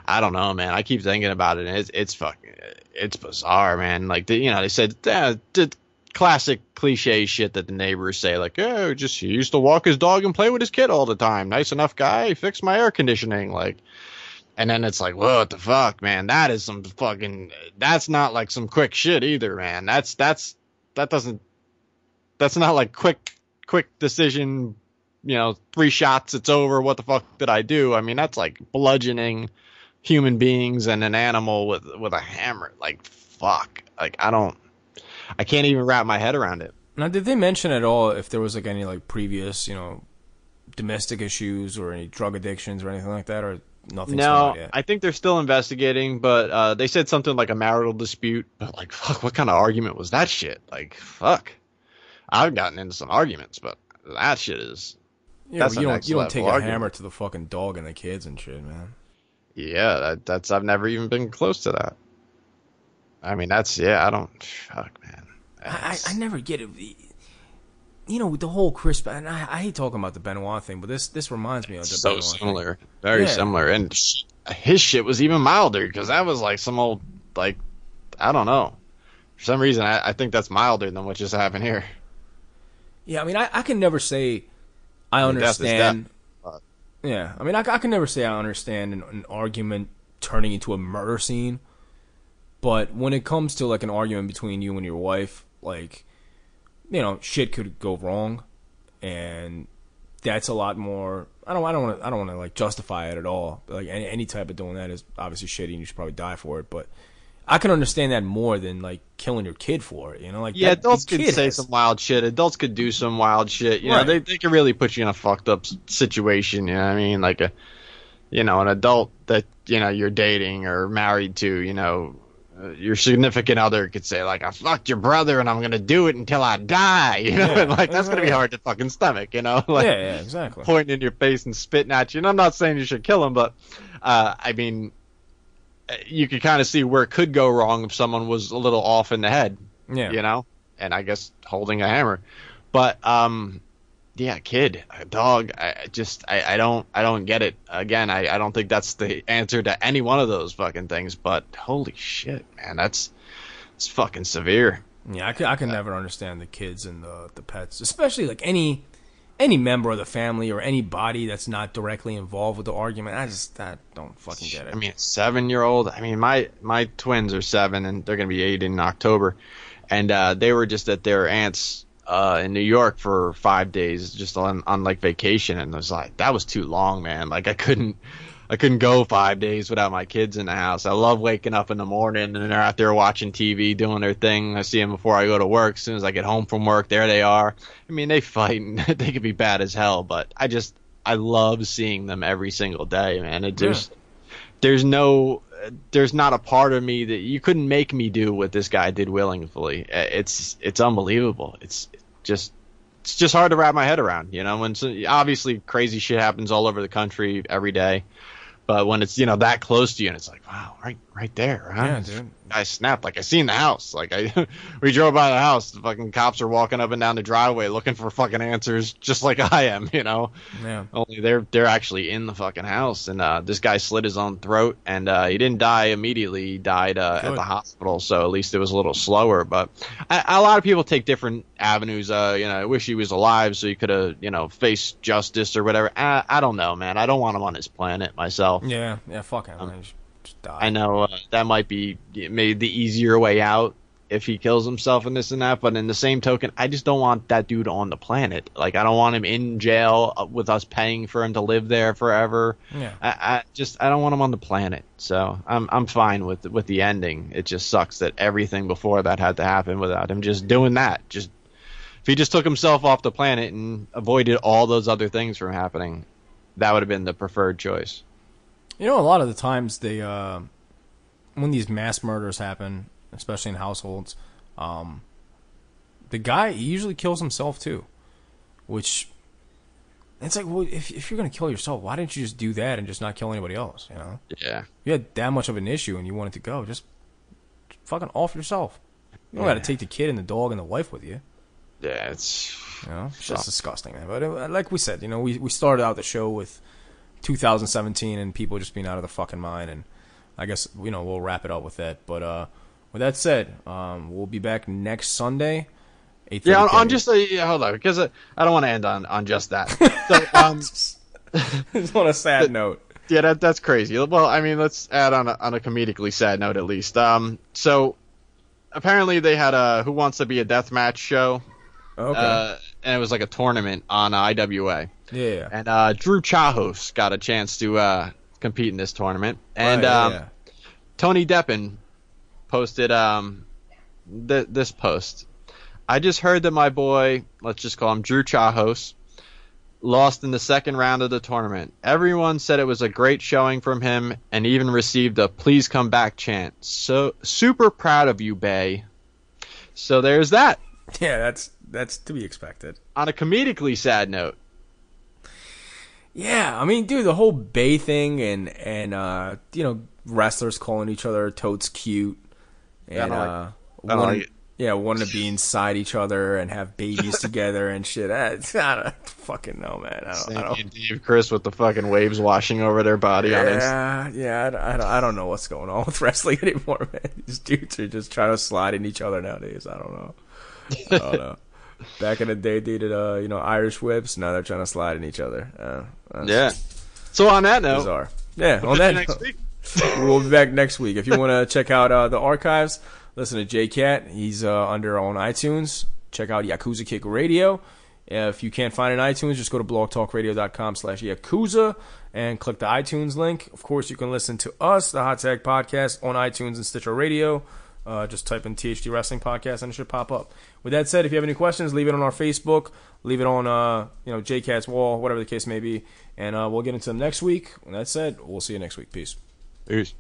I don't know, man. I keep thinking about it, and it's it's fucking it's bizarre, man. Like the, you know they said uh, the classic cliche shit that the neighbors say, like oh just he used to walk his dog and play with his kid all the time. Nice enough guy, fixed my air conditioning, like. And then it's like, what the fuck, man? That is some fucking. That's not like some quick shit either, man. That's that's that doesn't. That's not like quick quick decision. You know, three shots, it's over. What the fuck did I do? I mean, that's like bludgeoning human beings and an animal with with a hammer. Like fuck. Like I don't. I can't even wrap my head around it. Now, did they mention at all if there was like any like previous, you know, domestic issues or any drug addictions or anything like that, or nothing? No. I think they're still investigating, but uh, they said something like a marital dispute. But like, fuck, what kind of argument was that shit? Like, fuck. I've gotten into some arguments, but that shit is, Yeah, that's you don't you don't take a hammer to the fucking dog and the kids and shit, man. Yeah, that, that's I've never even been close to that. I mean, that's yeah, I don't, fuck, man. I, I, I never get it. You know, with the whole Chris, and I, I hate talking about the Benoit thing, but this this reminds me of the so Benoit thing. similar, very Yeah. similar, and his shit was even milder because that was like some old like I don't know. For some reason, I, I think that's milder than what just happened here. Yeah, I mean, I, I can never say I understand. Yeah, I mean, I, I can never say I understand an, an argument turning into a murder scene. But when it comes to like an argument between you and your wife, like, you know, shit could go wrong, and that's a lot more. I don't. I don't want to. I don't want to like justify it at all. Like any, any type of doing that is obviously shitty, and you should probably die for it. But I can understand that more than like killing your kid for it. You know, like Yeah, that- adults could say has- some wild shit. Adults could do some wild shit. You know, they they can really put you in a fucked up situation. You know what I mean? Like a, you know, an adult that you know you're dating or married to. You know, uh, your significant other could say like, "I fucked your brother and I'm gonna do it until I die." You know, Yeah, and like that's gonna be hard to fucking stomach. You know, like yeah, yeah, exactly. pointing in your face and spitting at you. And I'm not saying you should kill him, but uh, I mean, you could kind of see where it could go wrong if someone was a little off in the head Yeah, you know, and I guess holding a hammer. But um, yeah, kid, a dog. I just I, I don't I don't get it. Again, I, I don't think that's the answer to any one of those fucking things. But holy shit, man, that's it's fucking severe. yeah. I can, I can never understand the kids and the the pets, especially like any any member of the family or anybody that's not directly involved with the argument. I just I don't fucking get it. I mean, seven year old. I mean, my my twins are seven, and they're gonna be eight in October, and uh, they were just at their aunt's uh, in New York for five days, just on on like vacation, and it was like that was too long, man. Like I couldn't. I couldn't go five days without my kids in the house. I love waking up in the morning and they're out there watching TV, doing their thing. I see them before I go to work. As soon as I get home from work, there they are. I mean, they fight and they can be bad as hell, but I just I love seeing them every single day, man. It just there's no there's not a part of me that you couldn't make me do what this guy did willingly. It's it's unbelievable. It's just it's just hard to wrap my head around. You know, when obviously crazy shit happens all over the country every day, but when it's you know that close to you and it's like wow, right right there, huh? Yeah, dude. I snapped like I seen the house. Like I, we drove by the house. The fucking cops are walking up and down the driveway looking for fucking answers, just like I am. You know. Yeah. Only they're they're actually in the fucking house, and uh, this guy slit his own throat, and uh, he didn't die immediately. He died uh, at the hospital, so at least it was a little slower. But I, a lot of people take different avenues. Uh, you know, I wish he was alive so he could have you know faced justice or whatever. I, I don't know, man. I don't want him on his planet myself. Yeah, yeah, fuck him. man. Just, just die. I know uh, that might be maybe the easier way out if he kills himself and this and that, but in the same token, I just don't want that dude on the planet. Like, I don't want him in jail uh, with us paying for him to live there forever. Yeah. I, I just I don't want him on the planet. So I'm I'm fine with with the ending. It just sucks that everything before that had to happen without him just doing that. Just if he just took himself off the planet and avoided all those other things from happening, that would have been the preferred choice. You know, a lot of the times they, uh, when these mass murders happen, especially in households, um, the guy usually kills himself too, which it's like, well, if if you're gonna kill yourself, why didn't you just do that and just not kill anybody else? You know, Yeah. if you had that much of an issue and you wanted to go, just fucking off yourself. You don't got to take the kid and the dog and the wife with you. Yeah, it's You know, it's just disgusting, man. But uh, like we said, you know, we we started out the show with 2017 and people just being out of the fucking mind, and I guess you know we'll wrap it up with that. But uh, with that said, um, we'll be back next Sunday. 8:30 Yeah, on, on just a, yeah, hold on, because uh, I don't want to end on, on just that. So, um, just on a sad note. yeah, that that's crazy. Well, I mean, let's add on a, on a comedically sad note at least. Um, so apparently they had a Who Wants to Be a Death Match show, Okay. uh, and it was like a tournament on uh, IWA, yeah. and uh, Drew Chahos got a chance to uh, compete in this tournament, and Right, um, yeah. Tony Deppen posted um th- this post. I just heard that my boy, let's just call him Drew Chahos, lost in the second round of the tournament. Everyone said it was a great showing from him and even received a please come back chant. So super proud of you, bae. So there's that. yeah, that's that's to be expected. On a comedically sad note. Yeah, I mean, dude, the whole bae thing and and uh, you know wrestlers calling each other totes cute, and I don't like- uh, one, like yeah, wanting to be inside each other and have babies together and shit. I, I don't fucking know, man. I don't. I don't Dave Crist with the fucking waves washing over their body yeah, yeah, I, don't- I, don't, I don't know what's going on with wrestling anymore, man. These dudes are just trying to slide in each other nowadays. I don't know. I don't know. Back in the day, they did uh, you know Irish whips. Now they're trying to slide in each other. Uh, Yeah. So on that note, bizarre. Yeah, we'll on that next week. we'll be back next week. If you want to check out uh, the archives, listen to J Cat. He's uh, under on iTunes. Check out Yakuza Kick Radio. If you can't find it in iTunes, just go to blogtalkradio.com slash Yakuza and click the iTunes link. Of course, you can listen to us, the Hot Tag Podcast, on iTunes and Stitcher Radio. Uh, just type in THT Wrestling Podcast and it should pop up. With that said, if you have any questions, leave it on our Facebook, leave it on uh, you know JCat's wall, whatever the case may be, and uh, we'll get into them next week. With that said, we'll see you next week. Peace. Peace.